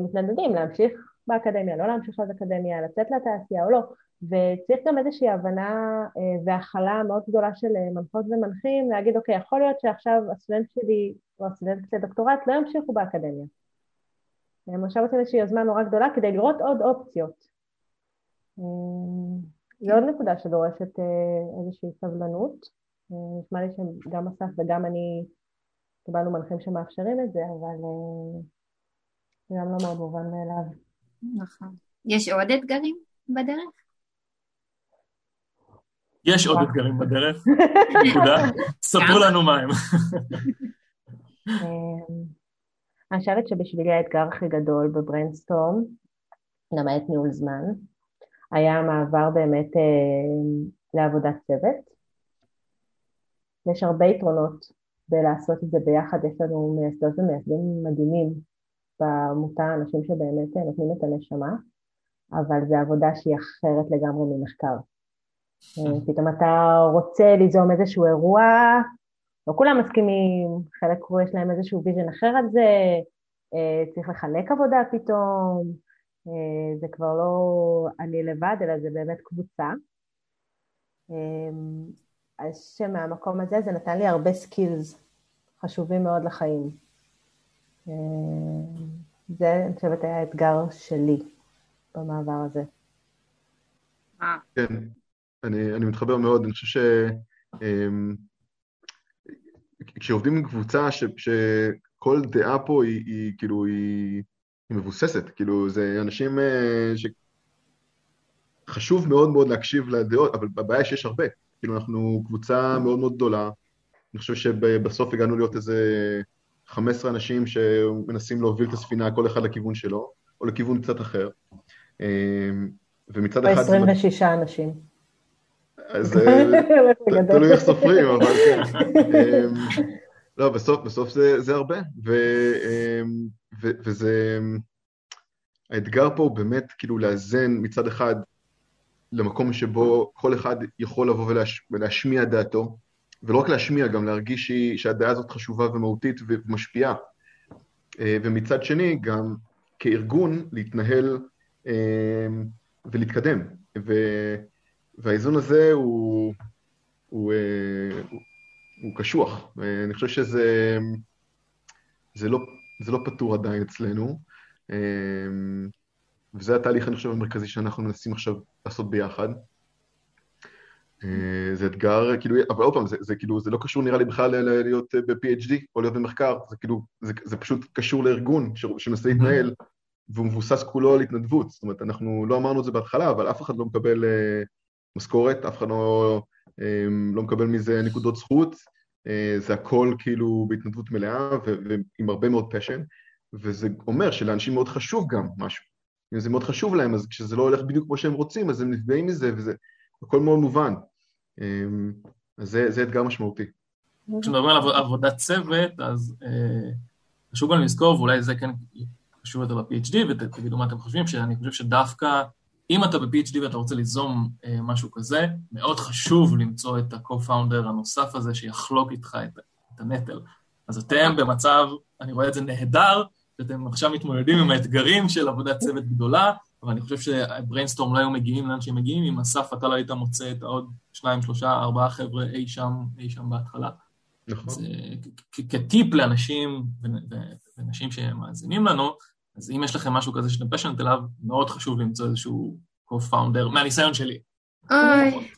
מתנדנדים להמשיך באקדמיה, לא להמשיך באקדמיה, לצאת לתעשייה או לא. וצריך גם איזושהי הבנה אה, והכלה מאוד גדולה של אה, מנחות ומנחים, להגיד, אוקיי, יכול להיות שעכשיו הסטודנט שלי, או הסטודנט לדוקטורט, לא ימשיכו באקדמיה. הם עכשיו עושים איזושהי יוזמה נורא גדולה כדי לראות עוד אופציות. אה, זו עוד נקודה שדורשת איזושהי סבלנות. נשמע לי שגם אסף וגם אני קיבלנו מנחים שמאפשרים את זה, אבל זה גם לא מאוד מובן מאליו. נכון. יש עוד אתגרים בדרך? יש עוד אתגרים בדרך, נקודה. ספרו לנו מה הם. אמ, אני חושבת שבשבילי האתגר הכי גדול בבריינסטורם, למעט ניהול זמן, היה המעבר באמת אה, לעבודת צוות. יש הרבה יתרונות בלעשות את זה ביחד, יש לנו מייסדות ומייסדים מדהימים בעמותה, אנשים שבאמת אה, נותנים את הנשמה, אבל זו עבודה שהיא אחרת לגמרי ממחקר. אה, פתאום אתה רוצה ליזום איזשהו אירוע, לא כולם מסכימים, חלק יש להם איזשהו vision אחר על זה, אה, צריך לחלק עבודה פתאום, אה, זה כבר לא אני לבד, אלא זה באמת קבוצה. אז שמהמקום הזה זה נתן לי הרבה סקילס חשובים מאוד לחיים. זה, אני חושבת, היה האתגר שלי במעבר הזה. כן, אני, אני מתחבר מאוד, אני חושב ש... אמ, עם קבוצה ש, שכל דעה פה היא, היא כאילו, היא, היא מבוססת, כאילו, זה אנשים אה, ש... חשוב מאוד מאוד להקשיב לדעות, אבל הבעיה שיש הרבה. כאילו, אנחנו קבוצה מאוד מאוד גדולה, אני חושב שבסוף הגענו להיות איזה 15 אנשים שמנסים להוביל את הספינה, כל אחד לכיוון שלו, או לכיוון קצת אחר. אמ, ומצד אחד... 26 אנשים. אז [LAUGHS] אה, תלוי איך סופרים, אבל כן. אמ, לא, בסוף, בסוף זה, זה הרבה, ו, אמ, ו, וזה... האתגר פה הוא באמת כאילו לאזן מצד אחד למקום שבו כל אחד יכול לבוא ולהש, ולהשמיע דעתו, ולא רק להשמיע, גם להרגיש שהיא, שהדעה הזאת חשובה ומהותית ומשפיעה. אה, ומצד שני, גם כארגון להתנהל אמ, ולהתקדם. ו, והאיזון הזה הוא, הוא, אה, הוא, הוא קשוח. אני חושב שזה זה לא, זה לא פתור עדיין אצלנו, אה, וזה התהליך, אני חושב, המרכזי שאנחנו מנסים עכשיו לעשות ביחד. אה, זה אתגר, כאילו, אבל עוד פעם, זה, זה כאילו, זה לא קשור נראה לי בכלל להיות ב-PhD או להיות במחקר, זה כאילו, זה, זה פשוט קשור לארגון שמנסה להתנהל, והוא מבוסס כולו על התנדבות. זאת אומרת, אנחנו לא אמרנו את זה בהתחלה, אבל אף אחד לא מקבל משכורת, אף אחד לא, אמ, לא מקבל מזה נקודות זכות, אה, זה הכל כאילו בהתנדבות מלאה ועם הרבה מאוד פשן, וזה אומר שלאנשים מאוד חשוב גם משהו. אם זה מאוד חשוב להם, אז כשזה לא הולך בדיוק כמו שהם רוצים, אז הם נפגעים מזה, וזה הכל מאוד מובן. אמ, אז זה, זה אתגר משמעותי. כשמדברים על עבודת צוות, אז אה, חשוב גם לזכור, ואולי זה כן חשוב יותר ב-PhD, ותגידו מה אתם חושבים, שאני חושב שדווקא אם אתה ב-PhD ואתה רוצה ליזום אה, משהו כזה, מאוד חשוב למצוא את ה-co-founder הנוסף הזה שיחלוק איתך את, את הנטל. אז אתם במצב, אני רואה את זה נהדר, שאתם עכשיו מתמודדים עם האתגרים של עבודת צוות גדולה, אבל אני חושב שבריינסטורם לא היו מגיעים לאן שהם מגיעים, אם אסף אתה לא היית מוצא את העוד שניים, שלושה, ארבעה חבר'ה אי שם, אי שם בהתחלה. נכון. אז כטיפ לאנשים ונשים שמאזינים לנו, אז אם יש לכם משהו כזה שאתם פשנט אליו, מאוד חשוב למצוא איזשהו co-founder, מהניסיון שלי. אוי,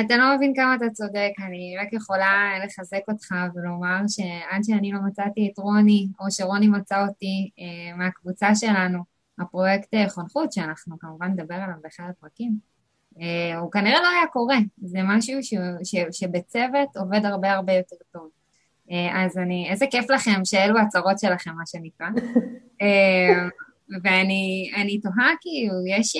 אתה לא מבין כמה אתה צודק, אני רק יכולה לחזק אותך ולומר שעד שאני לא מצאתי את רוני, או שרוני מצא אותי אה, מהקבוצה שלנו, הפרויקט אה, חונכות, שאנחנו כמובן נדבר עליו באחד הפרקים, אה, הוא כנראה לא היה קורה, זה משהו ש, ש, שבצוות עובד הרבה הרבה יותר טוב. אה, אז אני, איזה כיף לכם שאלו הצהרות שלכם, מה שנקרא. [LAUGHS] אה, ואני תוהה, כאילו, יש,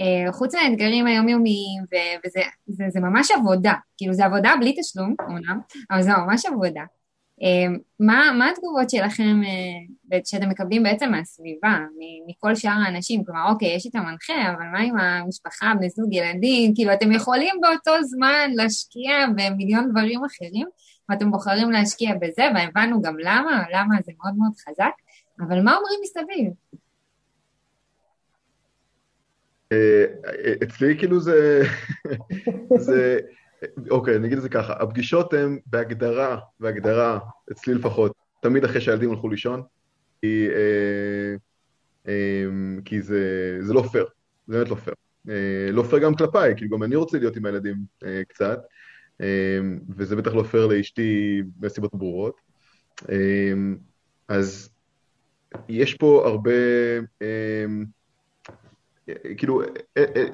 אה, חוץ מהאתגרים היומיומיים, וזה זה, זה ממש עבודה, כאילו, זה עבודה בלי תשלום, אמנם, אבל זה ממש עבודה. מה, מה התגובות שלכם שאתם מקבלים בעצם מהסביבה, מכל שאר האנשים? כלומר, אוקיי, יש את המנחה, אבל מה עם המשפחה, בני זוג, ילדים? כאילו, אתם יכולים באותו זמן להשקיע במיליון דברים אחרים, ואתם בוחרים להשקיע בזה, והבנו גם למה, למה זה מאוד מאוד חזק, אבל מה אומרים מסביב? אה, אצלי כאילו זה, [LAUGHS] זה, אוקיי, אני אגיד את זה ככה, הפגישות הן בהגדרה, בהגדרה, אצלי לפחות, תמיד אחרי שהילדים הלכו לישון, כי, אה, אה, כי זה, זה לא פייר, זה באמת לא פייר. לא פייר גם כלפיי, כי גם אני רוצה להיות עם הילדים קצת, אמ, וזה בטח לא פייר לאשתי מסיבות ברורות. אמ, אז יש פה הרבה, אמ, כאילו, אה, אה,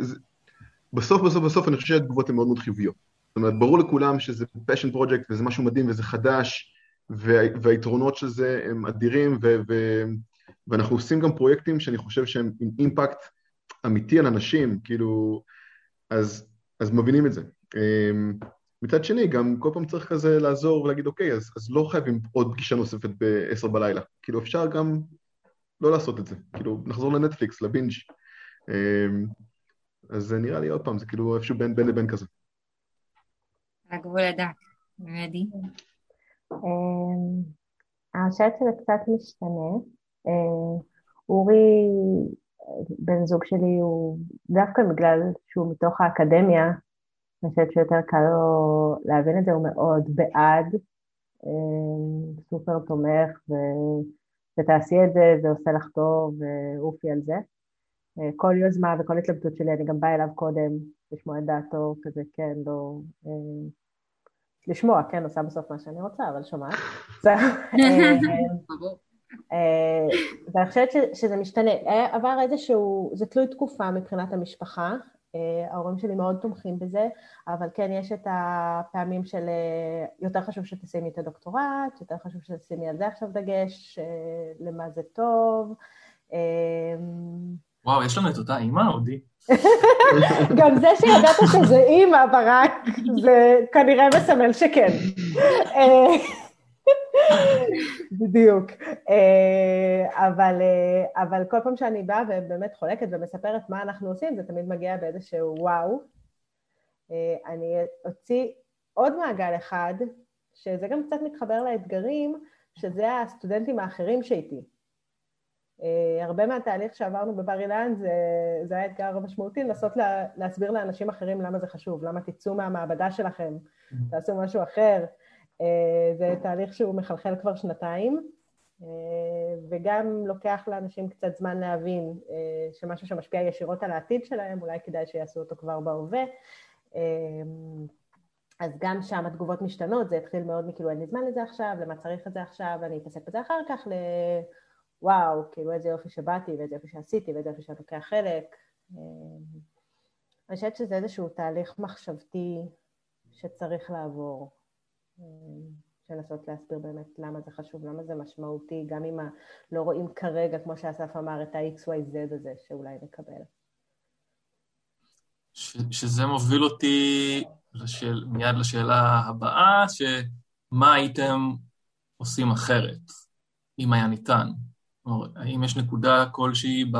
בסוף בסוף בסוף אני חושב שהתגובות הן מאוד מאוד חיוביות. זאת אומרת, ברור לכולם שזה passion project וזה משהו מדהים וזה חדש, והיתרונות של זה הם אדירים, ו- ו- ואנחנו עושים גם פרויקטים שאני חושב שהם עם אימפקט אמיתי על אנשים, כאילו, אז, אז מבינים את זה. מצד שני, גם כל פעם צריך כזה לעזור ולהגיד, אוקיי, אז, אז לא חייבים עוד פגישה נוספת ב-10 בלילה. כאילו, אפשר גם לא לעשות את זה. כאילו, נחזור לנטפליקס, לבינג'. אמ, אז זה נראה לי עוד פעם, זה כאילו איפשהו בין, בין לבין כזה. הגבול הדק, רדי. אני חושבת שזה קצת משתנה. אמ, אורי, בן זוג שלי, הוא דווקא בגלל שהוא מתוך האקדמיה, אני חושבת שיותר קל לו להבין את זה, הוא מאוד בעד, אה, סופר תומך, ו... ותעשי את זה, זה עושה לך טוב, ואופי על זה. אה, כל יוזמה וכל התלבטות שלי, אני גם באה אליו קודם, לשמוע את דעתו, כזה כן, לא... אה, לשמוע, כן, עושה בסוף מה שאני רוצה, אבל שומעת. [LAUGHS] [LAUGHS] ואני חושבת שזה משתנה. עבר איזשהו, זה תלוי תקופה מבחינת המשפחה. אה, ההורים שלי מאוד תומכים בזה, אבל כן יש את הפעמים של אה, יותר חשוב שתשימי את הדוקטורט, יותר חשוב שתשימי על זה עכשיו דגש, אה, למה זה טוב. וואו, יש לנו את אותה אימא, אודי? [LAUGHS] גם זה שידעת שזה אימא, ברק, זה כנראה מסמל שכן. בדיוק. אה, אבל, אה, אבל כל פעם שאני באה ובאמת חולקת ומספרת מה אנחנו עושים, זה תמיד מגיע באיזשהו וואו. אה, אני אוציא עוד מעגל אחד, שזה גם קצת מתחבר לאתגרים, שזה הסטודנטים האחרים שאיתי. הרבה מהתהליך שעברנו בבר אילן זה, זה היה אתגר משמעותי, לנסות לה, להסביר לאנשים אחרים למה זה חשוב, למה תצאו מהמעבדה שלכם, mm-hmm. תעשו משהו אחר. אה, זה תהליך שהוא מחלחל כבר שנתיים, אה, וגם לוקח לאנשים קצת זמן להבין אה, שמשהו שמשפיע ישירות על העתיד שלהם, אולי כדאי שיעשו אותו כבר בהווה. אז גם שם התגובות משתנות, זה התחיל מאוד מכאילו אין לי זמן לזה עכשיו, למה צריך את זה עכשיו, אני אתעסק בזה אחר כך, לוואו, כאילו איזה יופי שבאתי ואיזה יופי שעשיתי ואיזה יופי שאני לוקח חלק. אני חושבת שזה איזשהו תהליך מחשבתי שצריך לעבור. לנסות להסביר באמת למה זה חשוב, למה זה משמעותי, גם אם לא רואים כרגע, כמו שאסף אמר, את ה-XYZ הזה שאולי נקבל. ש, שזה מוביל אותי לשאל, מיד לשאלה הבאה, שמה הייתם עושים אחרת, אם היה ניתן? או האם יש נקודה כלשהי ב,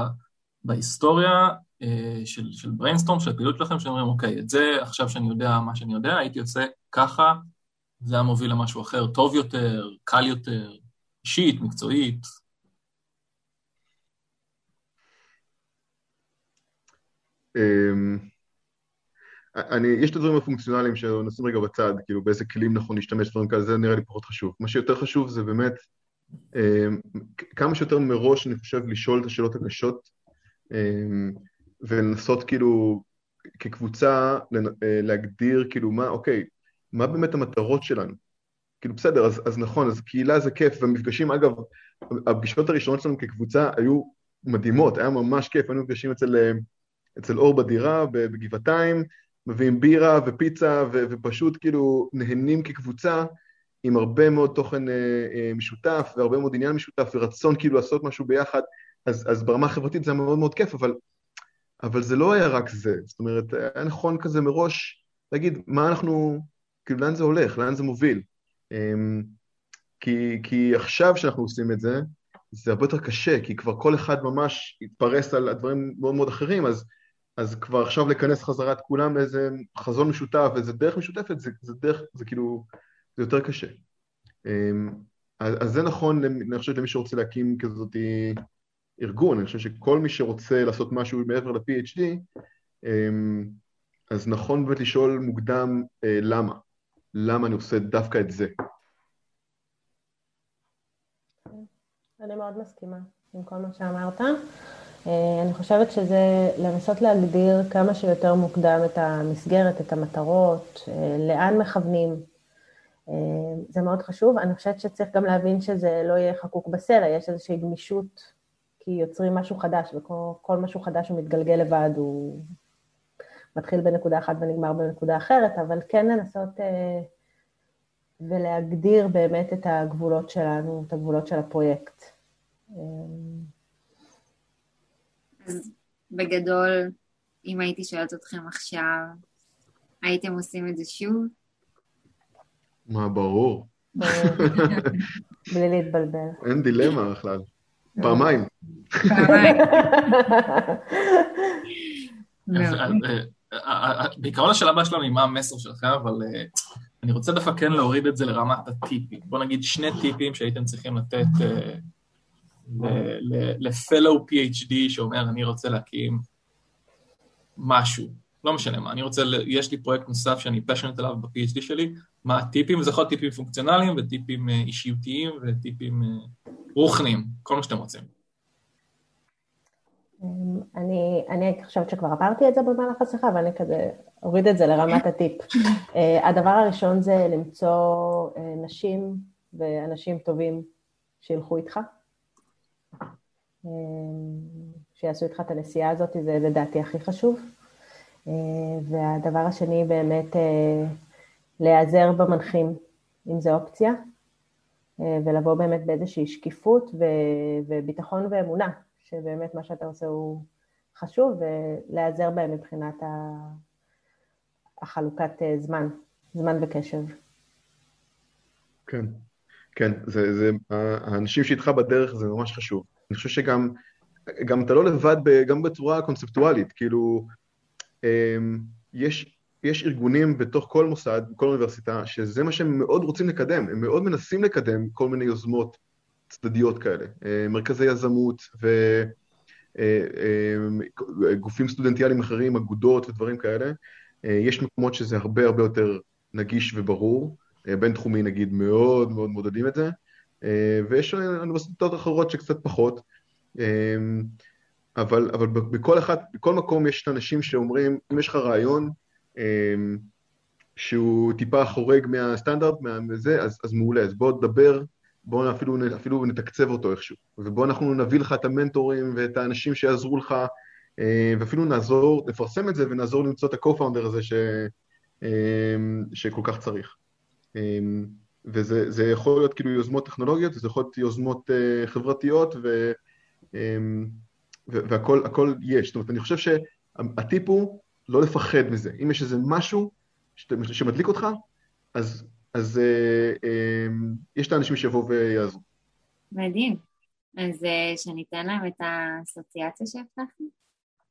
בהיסטוריה אה, של, של Brainstorm, של הפעילות שלכם, שאומרים, אוקיי, את זה, עכשיו שאני יודע מה שאני יודע, הייתי עושה ככה, זה היה מוביל למשהו אחר, טוב יותר, קל יותר, אישית, מקצועית. אמ, אני, יש את הדברים הפונקציונליים שנשים רגע בצד, כאילו באיזה כלים נכון להשתמש, דברים כאלה, זה נראה לי פחות חשוב. מה שיותר חשוב זה באמת אמ, כמה שיותר מראש, אני חושב, לשאול את השאלות הקשות אמ, ולנסות כאילו כקבוצה אה, להגדיר כאילו מה, אוקיי, מה באמת המטרות שלנו? כאילו בסדר, אז, אז נכון, אז קהילה זה כיף, והמפגשים, אגב, הפגישות הראשונות שלנו כקבוצה היו מדהימות, היה ממש כיף, היינו נפגשים אצל, אצל אור בדירה בגבעתיים, מביאים בירה ופיצה ו, ופשוט כאילו נהנים כקבוצה עם הרבה מאוד תוכן אה, אה, משותף והרבה מאוד עניין משותף ורצון כאילו לעשות משהו ביחד, אז, אז ברמה החברתית זה היה מאוד מאוד כיף, אבל, אבל זה לא היה רק זה, זאת אומרת, היה נכון כזה מראש להגיד מה אנחנו, כאילו לאן זה הולך, לאן זה מוביל. אמ, כי, כי עכשיו שאנחנו עושים את זה, זה הרבה יותר קשה, כי כבר כל אחד ממש התפרס על דברים מאוד מאוד אחרים, אז, אז כבר עכשיו לכנס חזרה את כולם לאיזה חזון משותף, איזה דרך משותפת, זה, זה דרך, זה כאילו, זה יותר קשה. אמ, אז, אז זה נכון, אני חושב, למי שרוצה להקים כזאת ארגון, אני חושב שכל מי שרוצה לעשות משהו מעבר ל-PhD, אמ, אז נכון באמת לשאול מוקדם אה, למה. למה אני עושה דווקא את זה. אני מאוד מסכימה עם כל מה שאמרת. אה, אני חושבת שזה לנסות להגדיר כמה שיותר מוקדם את המסגרת, את המטרות, אה, לאן מכוונים. אה, זה מאוד חשוב. אני חושבת שצריך גם להבין שזה לא יהיה חקוק בסלע, יש איזושהי גמישות, כי יוצרים משהו חדש, וכל משהו חדש הוא מתגלגל לבד, הוא מתחיל בנקודה אחת ונגמר בנקודה אחרת, אבל כן לנסות אה, ולהגדיר באמת את הגבולות שלנו, את הגבולות של הפרויקט. אז בגדול, אם הייתי שואלת אתכם עכשיו, הייתם עושים את זה שוב? מה, ברור. בלי להתבלבל. אין דילמה בכלל. פעמיים. פעמיים. [LAUGHS] בעיקרון השאלה הבאה שלנו היא מה המסר שלכם, אבל אה, אני רוצה דווקא כן להוריד את זה לרמת הטיפים. בוא נגיד שני טיפים שהייתם צריכים לתת אה, ל-fellow PhD שאומר, אני רוצה להקים משהו, לא משנה מה, אני רוצה, יש לי פרויקט נוסף שאני פשנט עליו ב-PhD שלי, מה הטיפים, וזה יכול להיות טיפים פונקציונליים וטיפים אה, אישיותיים וטיפים רוחניים, כל מה שאתם רוצים. אמ, אני, אני חושבת שכבר עברתי את זה במהלך השיחה, ואני כזה אוריד את זה לרמת הטיפ. [LAUGHS] אה, הדבר הראשון זה למצוא אה, נשים ואנשים טובים שילכו איתך, אמ, שיעשו איתך את הנסיעה הזאת, זה לדעתי הכי חשוב. אה, והדבר השני באמת להיעזר במנחים, אם זו אופציה, ולבוא באמת באיזושהי שקיפות וביטחון ואמונה, שבאמת מה שאתה עושה הוא חשוב, ולהיעזר בהם מבחינת החלוקת אה, זמן, זמן וקשב. כן, כן, זה, זה, האנשים שאיתך בדרך זה ממש חשוב. אני חושב שגם גם אתה לא לבד, גם בצורה קונספטואלית, כאילו, אמ, יש, יש ארגונים בתוך כל מוסד, בכל אוניברסיטה, שזה מה שהם מאוד רוצים לקדם, הם מאוד מנסים לקדם כל מיני יוזמות צדדיות כאלה, אה, מרכזי יזמות וגופים אה, סטודנטיאליים אחרים, אגודות ודברים כאלה. יש מקומות שזה הרבה הרבה יותר נגיש וברור, בינתחומי נגיד מאוד מאוד מודדים את זה, ויש אוניברסיטאות אחרות שקצת פחות, אבל, אבל בכל אחד, בכל מקום יש אנשים שאומרים, אם יש לך רעיון שהוא טיפה חורג מהסטנדרט, מהזה, אז, אז מעולה, אז בוא תדבר, בוא אפילו, אפילו נתקצב אותו איכשהו, ובוא אנחנו נביא לך את המנטורים ואת האנשים שיעזרו לך אה, ואפילו נעזור, נפרסם את זה ונעזור למצוא את ה-co-founder הזה ש, אה, שכל כך צריך. אה, וזה זה יכול להיות כאילו יוזמות טכנולוגיות, זה יכול להיות יוזמות חברתיות, ו, והכל הכל יש. זאת אומרת, אני חושב שהטיפ הוא לא לפחד מזה. אם יש איזה משהו שמדליק אותך, אז, אז uh, um, יש את האנשים שיבואו ויעזרו. מדהים. אז uh, שניתן להם את האסוציאציה שהבטחנו?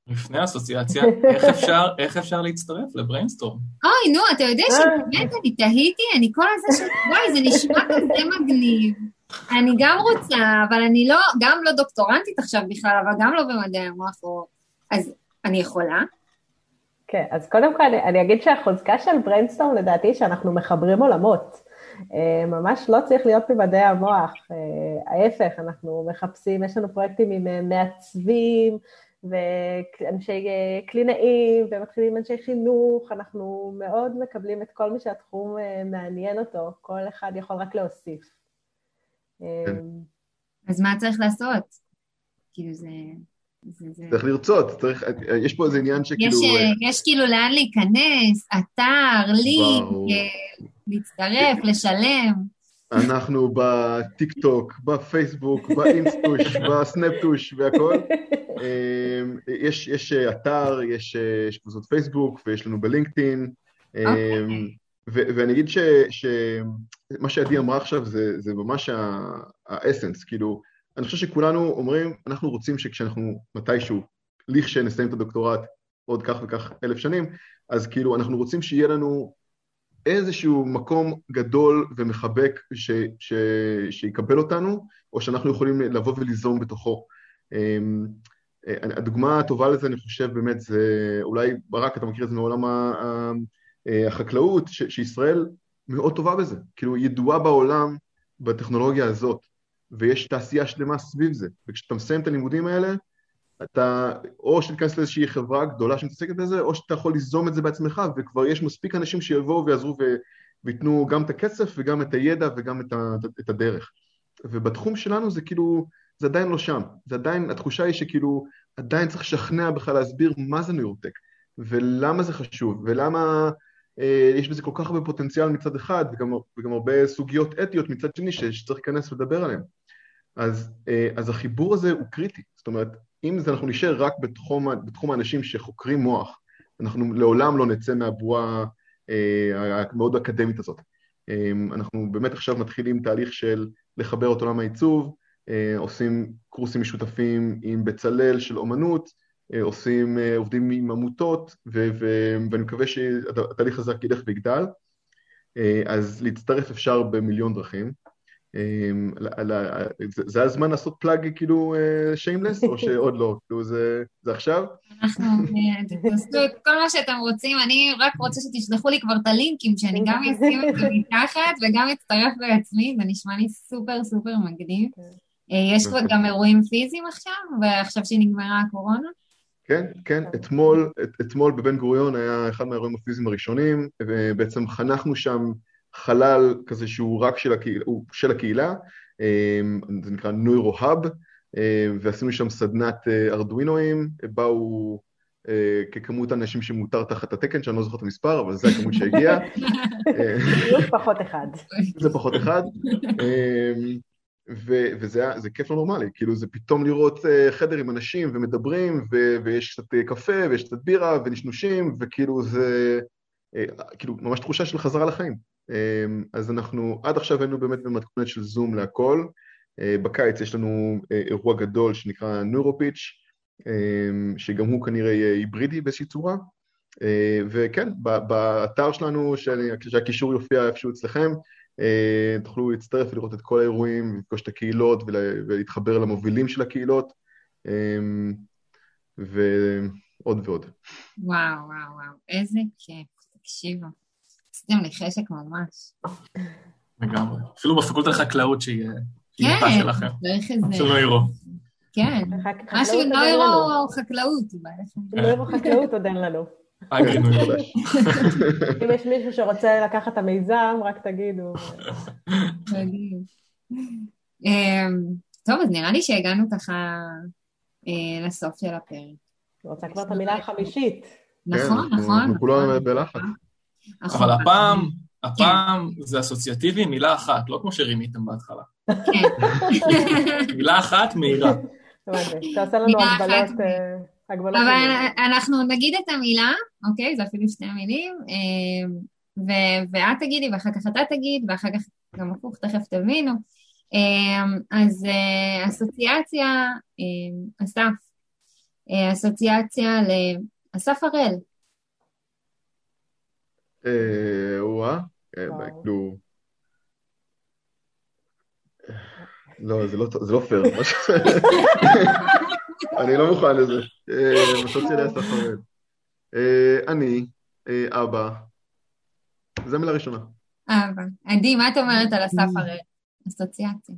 לפני האסוציאציה, איך אפשר, איך אפשר להצטרף לבריינסטורם? אוי, נו, אתה יודע שבאמת אני תהיתי, אני כל הזה של, וואי, זה נשמע כזה מגניב. אני גם רוצה, אבל אני לא, גם לא דוקטורנטית עכשיו בכלל, אבל גם לא במדעי המוח, או... אז אני יכולה? כן, אז קודם כל אני, אני אגיד שהחוזקה של Brainstorm לדעתי שאנחנו מחברים עולמות. אה, ממש לא צריך להיות במדעי המוח, אה, ההפך, אנחנו מחפשים, יש לנו פרויקטים עם אה, מעצבים, ואנשי קלינאים, ומתחילים אנשי חינוך, אנחנו מאוד מקבלים את כל מי שהתחום מעניין אותו, כל אחד יכול רק להוסיף. כן. אז מה צריך לעשות? כאילו זה... צריך לרצות, צריך, יש פה איזה עניין שכאילו... יש, יש כאילו לאן להיכנס, אתר, לינק, להצטרף, לשלם. אנחנו בטיק טוק, בפייסבוק, באינסטוש, [LAUGHS] בסנפטוש והכל. אמ, יש, יש אתר, יש, יש קבוצות פייסבוק ויש לנו בלינקדאין. Okay. אמ, אוקיי. ואני אגיד שמה שעדי אמרה עכשיו זה, זה ממש האסנס, כאילו, אני חושב שכולנו אומרים, אנחנו רוצים שכשאנחנו מתישהו, לכשנסיים את הדוקטורט עוד כך וכך אלף שנים, אז כאילו אנחנו רוצים שיהיה לנו איזשהו מקום גדול ומחבק ש, ש, שיקבל אותנו, או שאנחנו יכולים לבוא וליזום בתוכו. אמ, הדוגמה הטובה לזה, אני חושב, באמת, זה אולי, ברק, אתה מכיר את זה מעולם החקלאות, ש, שישראל מאוד טובה בזה, כאילו, ידועה בעולם בטכנולוגיה הזאת, ויש תעשייה שלמה סביב זה, וכשאתה מסיים את הלימודים האלה, אתה או שתיכנס לאיזושהי חברה גדולה שמתעסקת בזה, או שאתה יכול ליזום את זה בעצמך, וכבר יש מספיק אנשים שיבואו ויעזרו וייתנו גם את הכסף וגם את הידע וגם את, ה, את הדרך. ובתחום שלנו זה כאילו, זה עדיין לא שם. זה עדיין, התחושה היא שכאילו, עדיין צריך לשכנע בכלל להסביר מה זה ניורטק, ולמה זה חשוב, ולמה יש בזה כל כך הרבה פוטנציאל מצד אחד, וגם, וגם הרבה סוגיות אתיות מצד שני שצריך להיכנס ולדבר עליהן. אז, אה, אז החיבור הזה הוא קריטי. זאת אומרת, אם זה אנחנו נשאר רק בתחום, בתחום האנשים שחוקרים מוח, אנחנו לעולם לא נצא מהבועה אה, המאוד אקדמית הזאת. אה, אנחנו באמת עכשיו מתחילים תהליך של לחבר את עולם העיצוב, אה, עושים קורסים משותפים עם בצלאל של אומנות, אה, עושים, אה, עובדים עם עמותות, ו- ו- ואני מקווה שהתהליך הזה רק ילך ויגדל. אה, אז להצטרף אפשר במיליון דרכים. זה הזמן לעשות פלאג כאילו שיימלס, או שעוד לא? כאילו זה עכשיו? אנחנו, תעשו את כל מה שאתם רוצים, אני רק רוצה שתשלחו לי כבר את הלינקים, שאני גם אשים את זה מתחת וגם אצטרף בעצמי, זה נשמע לי סופר סופר מגניב. כן. אה, יש כבר גם אירועים פיזיים עכשיו, ועכשיו שנגמרה הקורונה? כן, כן, אתמול, אתמול בבן גוריון היה אחד מהאירועים הפיזיים הראשונים, ובעצם חנכנו שם חלל כזה שהוא רק של הקהילה, הוא של הקהילה, אמ, זה נקרא נוירו-האב, אמ, ועשינו שם סדנת אה, ארדואינואים, באו אה, ככמות האנשים שמותר תחת התקן, שאני לא זוכר את המספר, אבל זה הכמות שהגיעה. [LAUGHS] זה פחות אחד. זה פחות אחד. [LAUGHS] אמ, וזה כיף לא נורמלי, כאילו זה פתאום לראות אה, חדר עם אנשים ומדברים, ויש קצת קפה ויש קצת בירה ונשנושים, וכאילו זה, כאילו ממש תחושה של חזרה לחיים. אז אנחנו עד עכשיו היינו באמת במתכונת של זום להכל. אה, בקיץ יש לנו אה, אירוע גדול שנקרא נוירופיץ', שגם הוא כנראה יהיה היברידי באיזושהי צורה. אה, וכן, באתר שלנו, שהקישור יופיע איפשהו אצלכם, תוכלו להצטרף ולראות את כל האירועים, לפגוש את הקהילות ולהתחבר למובילים של הקהילות, אמ, ועוד ועוד. וואו, וואו, וואו, איזה כיף, תקשיבו. עשיתם לי חשק ממש. לגמרי. אפילו בפקולטה לחקלאות שהיא יפה כן, שלכם. צריך איזה... של נוירו. כן, משהו נוירו או חקלאות. נוירו חקלאות עוד אין לנו. [LAUGHS] אם יש מישהו שרוצה לקחת את המיזם, רק תגידו. אמ, טוב, אז נראה לי שהגענו ככה אה, לסוף של הפרק. רוצה כבר את המילה החמישית. נכון, נכון. אנחנו כולנו בלחץ. אבל הפעם, הפעם זה אסוציאטיבי, מילה אחת, לא כמו שרימיתם בהתחלה. כן. [LAUGHS] מילה אחת מהירה. [LAUGHS] הבנתי. תעשה לנו. הגבלות, הגבלות. אבל מילים. אנחנו נגיד את המילה, אוקיי? זה אפילו שתי מילים, אה, ו- ואת תגידי, ואחר כך אתה תגיד, ואחר כך גם הפוך, תכף תבינו. אה, אז אה, אסוציאציה, אה, אסף, אה, אסוציאציה לאסף הראל. אה, אה, וואו. כאילו... לא, זה לא, זה לא פייר. [LAUGHS] אני לא מוכן לזה. מסוציאלי שלי אסף הראל. אני, אה, אבא. זו המילה הראשונה. אהבה. עדי, מה את אומרת על אסף הראל? אסוציאציה.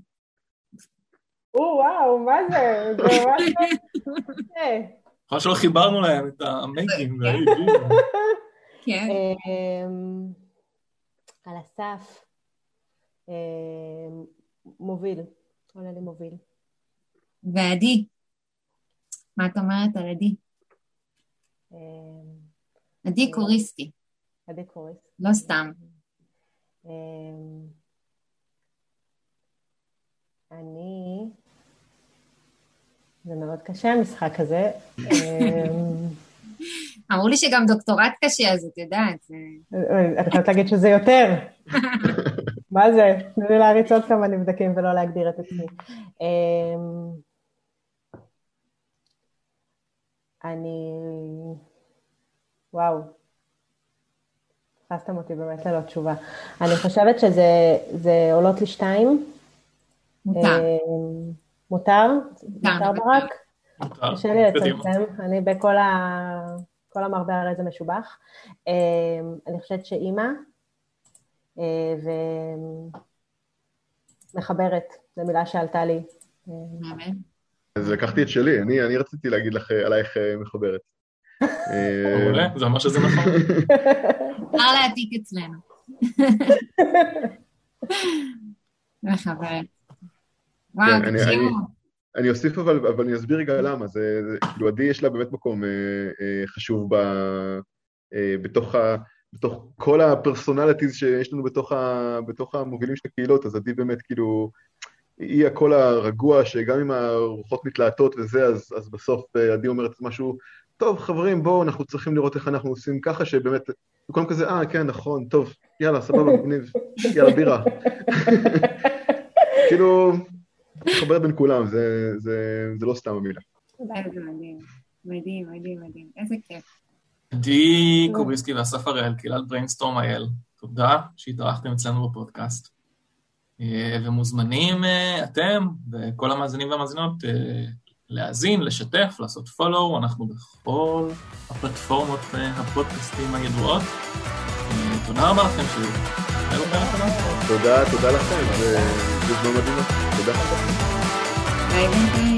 או, וואו, מה זה? זה ממש... חבל שלא חיברנו להם את המייקים. והאיבים. כן. אמ, על הסף. אמ, מוביל. עולה לי מוביל. ועדי, מה את אומרת על עדי? אמ, עדי קוריסטי, עדי קוריס. לא סתם. אמ, אני... זה מאוד קשה המשחק הזה. אמ, [LAUGHS] אמרו לי שגם דוקטורט קשה, אז את יודעת. זה- אני חייבת להגיד שזה יותר. [LAUGHS] מה זה? תנו לי להריץ עוד כמה נבדקים ולא להגדיר את עצמי. אני... וואו. תפסתם אותי באמת ללא תשובה. אני חושבת שזה זה עולות לי שתיים. מותר. אמ, מותר? מותר ברק? מותר. קשה לי. לצמצם, אני בכל ה... כל המרבה הרי זה משובח. אמ, אני חושבת שאימא, אה, ומחברת, זו מילה שעלתה לי. אמ, באמת? אז לקחתי את שלי, אני אני רציתי להגיד לך עלייך אה, מחברת. אה, מעולה, זה אומר שזה נכון. [LAUGHS] אפשר להעתיק אצלנו. [LAUGHS] מחברת. וואו, כן, אני- תקשיבו. אני אוסיף אבל, אבל אני אסביר רגע למה, זה, זה כאילו עדי יש לה באמת מקום אה, אה, חשוב ב, אה, בתוך, ה, בתוך כל הפרסונליטיז שיש לנו בתוך, ה, בתוך המובילים של הקהילות, אז עדי באמת כאילו, היא הקול הרגוע, שגם אם הרוחות מתלהטות וזה, אז, אז בסוף אה, עדי אומרת משהו, טוב חברים בואו אנחנו צריכים לראות איך אנחנו עושים ככה שבאמת, במקום כזה, אה כן נכון, טוב, יאללה סבבה מגניב, יאללה בירה. [LAUGHS] כאילו, מחברת בין כולם, זה, זה, זה לא סתם המילה. איזה מדהים. מדהים, מדהים, מדהים. איזה כיף. עדי קוריסקי ואסף הראל, קהילת בריינסטורם AIL, תודה שהתארחתם אצלנו בפודקאסט. אה, ומוזמנים אה, אתם וכל המאזינים והמאזינות אה, להאזין, לשתף, לעשות פולו, אנחנו בכל הפלטפורמות אה, הפודקאסטים הידועות. תודה רבה לכם הבא. תודה, תודה לכם, זה זמן מדהים. תודה. ביי ביי.